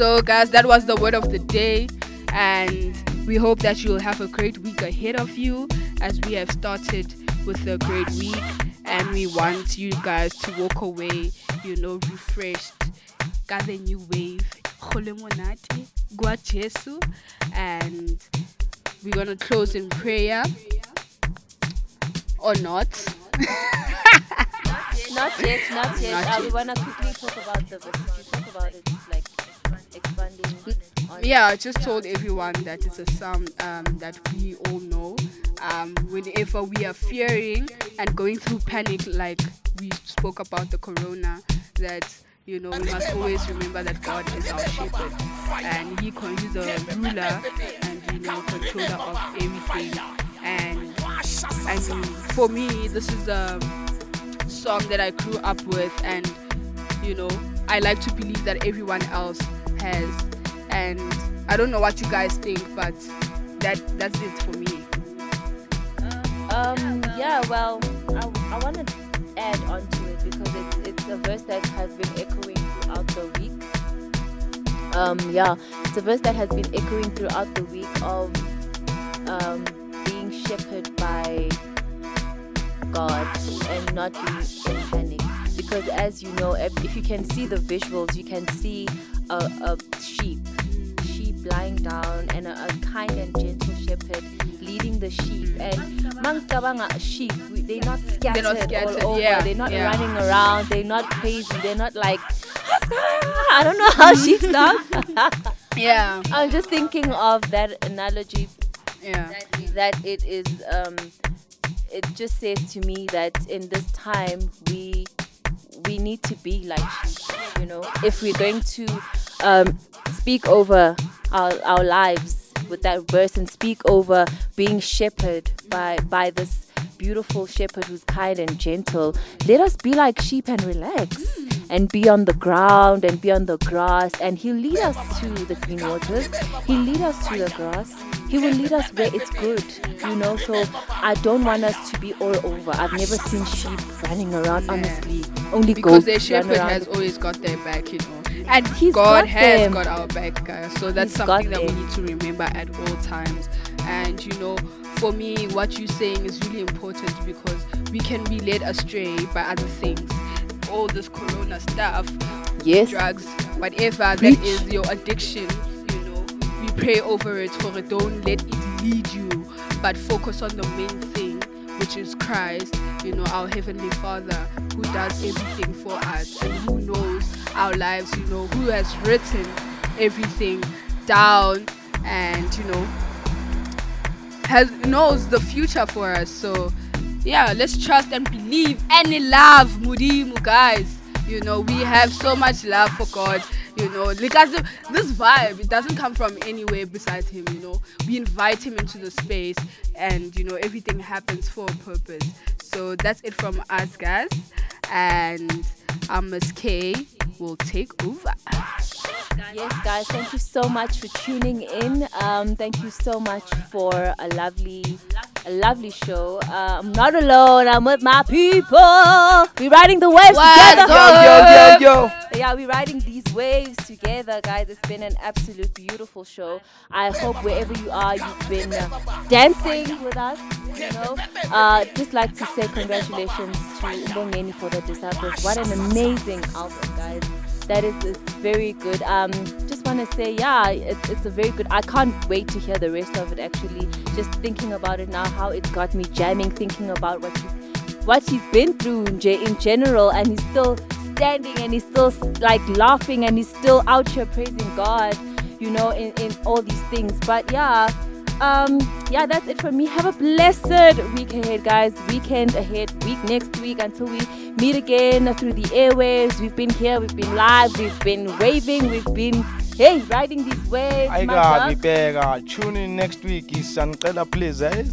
So, guys, that was the word of the day, and we hope that you'll have a great week ahead of you as we have started with a great week. And we want you guys to walk away, you know, refreshed, got a new wave, and we're gonna close in prayer or not. Not yet, not yet. Not uh, We wanna quickly talk about the verses. You talk about it, like Yeah, I just told everyone that it's a psalm um, that we all know. Um, whenever we are fearing and going through panic, like we spoke about the corona, that you know we must always remember that God is our shepherd and He He's the ruler and you know controller of everything. And mean, for me, this is a song that I grew up with, and you know, I like to believe that everyone else has. And I don't know what you guys think, but that that's it for me. Um, yeah, well, I, I want to add on to it because it's, it's a verse that has been echoing throughout the week. Um, yeah, it's a verse that has been echoing throughout the week of um, being shepherded by God and not being in panic. Because as you know, if, if you can see the visuals, you can see a, a sheep, sheep lying down, and a, a kind and gentle shepherd leading the sheep. And mangtabanga sheep, they're not scattered, not scattered, all over. yeah, They're not yeah. running around. They're not crazy. They're not like I don't know how sheep sound. Yeah, I'm just thinking of that analogy yeah, that it is um it just says to me that in this time we we need to be like you know if we're going to um speak over our, our lives with that verse and speak over being shepherded by by this beautiful shepherd who's kind and gentle. Let us be like sheep and relax and be on the ground and be on the grass and he'll lead us to the green waters. He'll lead us to the grass. He will lead us where it's good, you know. So I don't want us to be all over. I've never seen sheep running around, honestly. Only because goats their shepherd has always got their back, you know. And He's God got has them. got our back, guys. So that's He's something that we need to remember at all times. And you know, for me, what you're saying is really important because we can be led astray by other things. All this corona stuff, Yes. drugs, whatever Preach. that is your addiction, we pray over it for it, don't let it lead you, but focus on the main thing, which is Christ, you know, our Heavenly Father, who does everything for us and who knows our lives, you know, who has written everything down and, you know, has knows the future for us. So yeah, let's trust and believe and love Mudimu guys. You know, we have so much love for God. You know, because this vibe it doesn't come from anywhere besides Him. You know, we invite Him into the space, and you know everything happens for a purpose. So that's it from us, guys. And um, Miss K will take over. Yes, guys, thank you so much for tuning in. Um, thank you so much for a lovely, a lovely show. Uh, I'm not alone. I'm with my people. We're riding the waves What's together. up? Yo, yo, yo. Yeah, we're riding these waves together, guys. It's been an absolute beautiful show. I hope wherever you are, you've been uh, dancing with us. You know, uh, just like to say congratulations to Mbongeni for the disciples. What an amazing album, guys. That is very good. Um, just want to say, yeah, it's, it's a very good. I can't wait to hear the rest of it. Actually, just thinking about it now, how it got me jamming, thinking about what he, what he's been through in, in general, and he's still standing and he's still like laughing and he's still out here praising God, you know, in, in all these things. But yeah, um, yeah, that's it from me. Have a blessed week ahead, guys. Weekend ahead, week next week until we meet again through the airwaves. We've been here, we've been live, we've been waving, we've been hey riding these waves. ayikabi dog. bheka tune in next week siyanicela please eh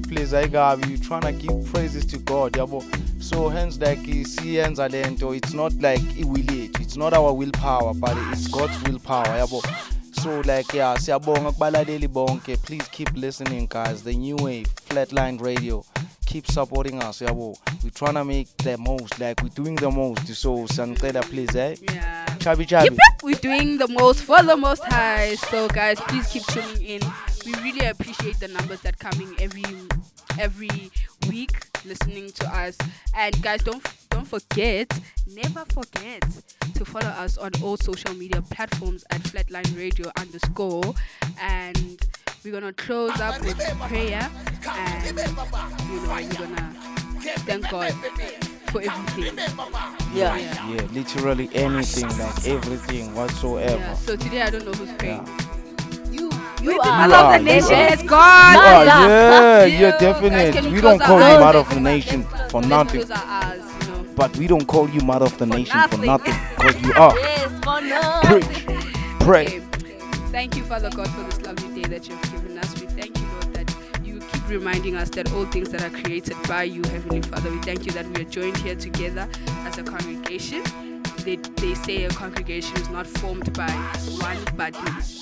please ayikabi you to give praises to god yabo so hence like siyenza lento it's not like iwill yethu it's not our willpower but it's god's willpower yabo so like yeah siyabonga kubalaleli bonke please keep listening guys the new wave flatline radio keep supporting us yabo we tryna make the most like we're doing the most so siyanicela please eh Yeah. chabi yep, we're doing the most for the most high. So guys, please keep tuning in. We really appreciate the numbers that coming every every week listening to us. And guys, don't don't forget, never forget to follow us on all social media platforms at Flatline Radio underscore. And we're gonna close up with prayer, and you know we're gonna thank God for everything. Yeah. Yeah, literally anything, like everything whatsoever. Yeah. So today I don't know who's praying. You, You you are are. You love are, the you nation are. has gone. Oh, Mother. yeah, You yeah, guys, can definite. we We don't call you eyes? mother of the nation for Let's nothing, close our eyes, you know. but we don't call you mother of the For nation for nothing. nothing, because you are. Yes, for no. Preach, pray. Okay. Thank you, Father God, for this lovely day that you've given us. We thank you, Lord, that you keep reminding us that all things that are created by you, Heavenly Father, we thank you that we are joined here together as a congregation. They, they say a congregation is not formed by one, but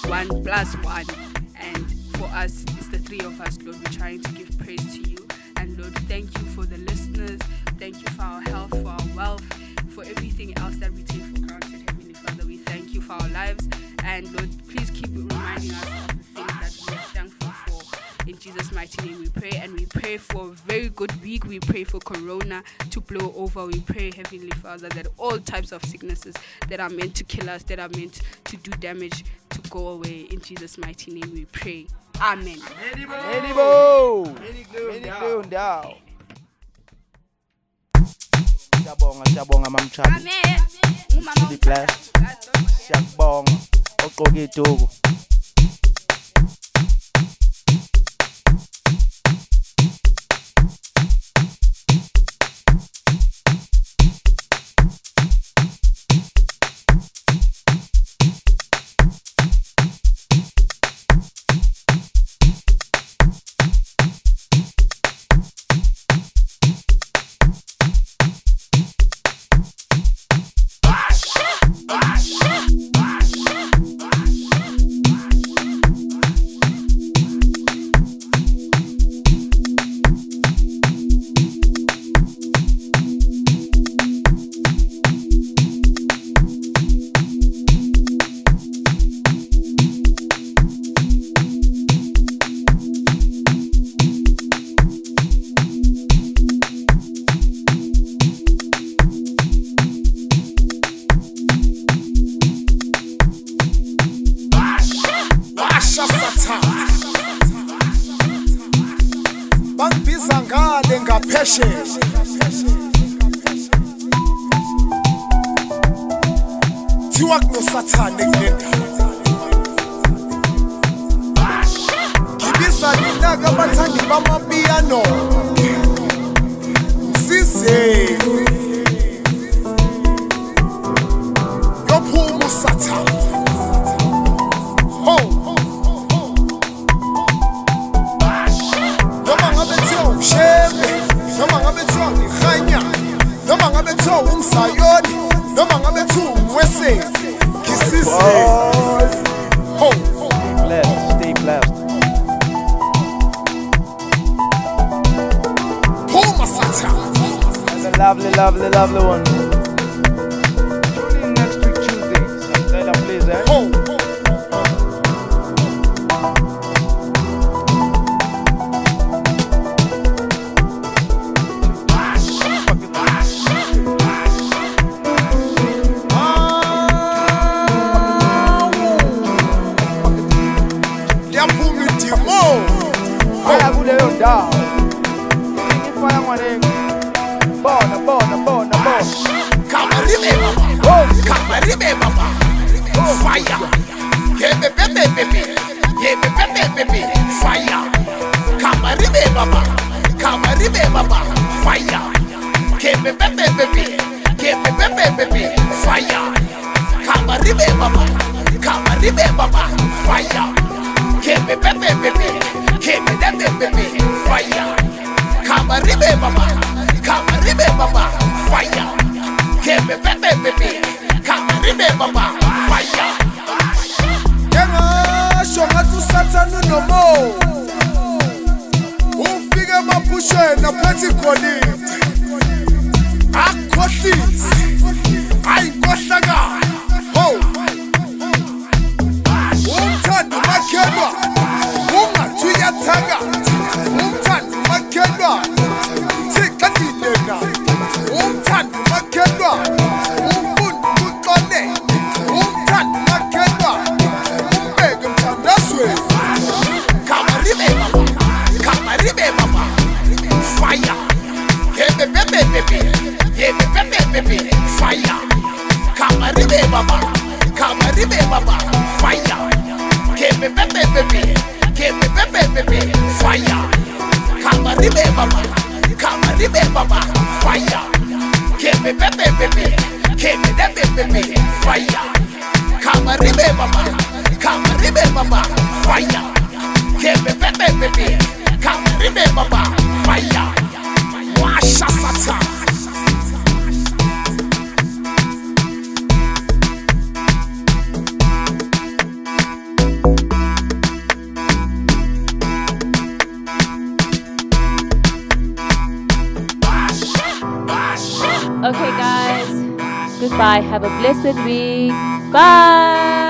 one plus one. And for us, it's the three of us, Lord. We're trying to give praise to you. Lord, thank you for the listeners. Thank you for our health, for our wealth, for everything else that we take for granted, Heavenly Father. We thank you for our lives. And Lord, please keep reminding us of the things that we are thankful for. In Jesus' mighty name we pray. And we pray for a very good week. We pray for Corona to blow over. We pray, Heavenly Father, that all types of sicknesses that are meant to kill us, that are meant to do damage, to go away. In Jesus' mighty name we pray. Amen. Medibo, Medibo ndawo. Siyabonga, siyabonga mamchabi. Amen. Really blessed. Siyabonga. Ogqoke iduku. Kuleyo ndawo. Ngifaya ngwanengu. Bona, bona, bona, bona. Kamaribe baba, kamaribe baba, fire. Yebe bebe bebe, yebe bebe bebe, fire. Kamaribe baba, kamaribe baba, fire. Yebe bebe bebe, yebe bebe bebe, fire. Kamaribe baba, kamaribe baba, fire. Give me baby, baby. Give me baby. Fire. Come and remember, mama. Come and remember, mama. Fire. Give baby, baby. Come and remember, mama. Fire. Kena shonga tu satanu no more. Ufike mapushe na pati kwani. Akothis. Aikohlaga. umwana umakelwa ungathuyathaka Bebe bebe. Yebe bebe bebe. Fire. Kamaribe baba. Kamaribe baba. Fire. Yebe bebe bebe. Yebe bebe bebe. Fire. Kamaribe baba. Kamaribe baba. Fire. Yebe bebe bebe. Kamaribe baba. Fire. I have a blessed week. Bye.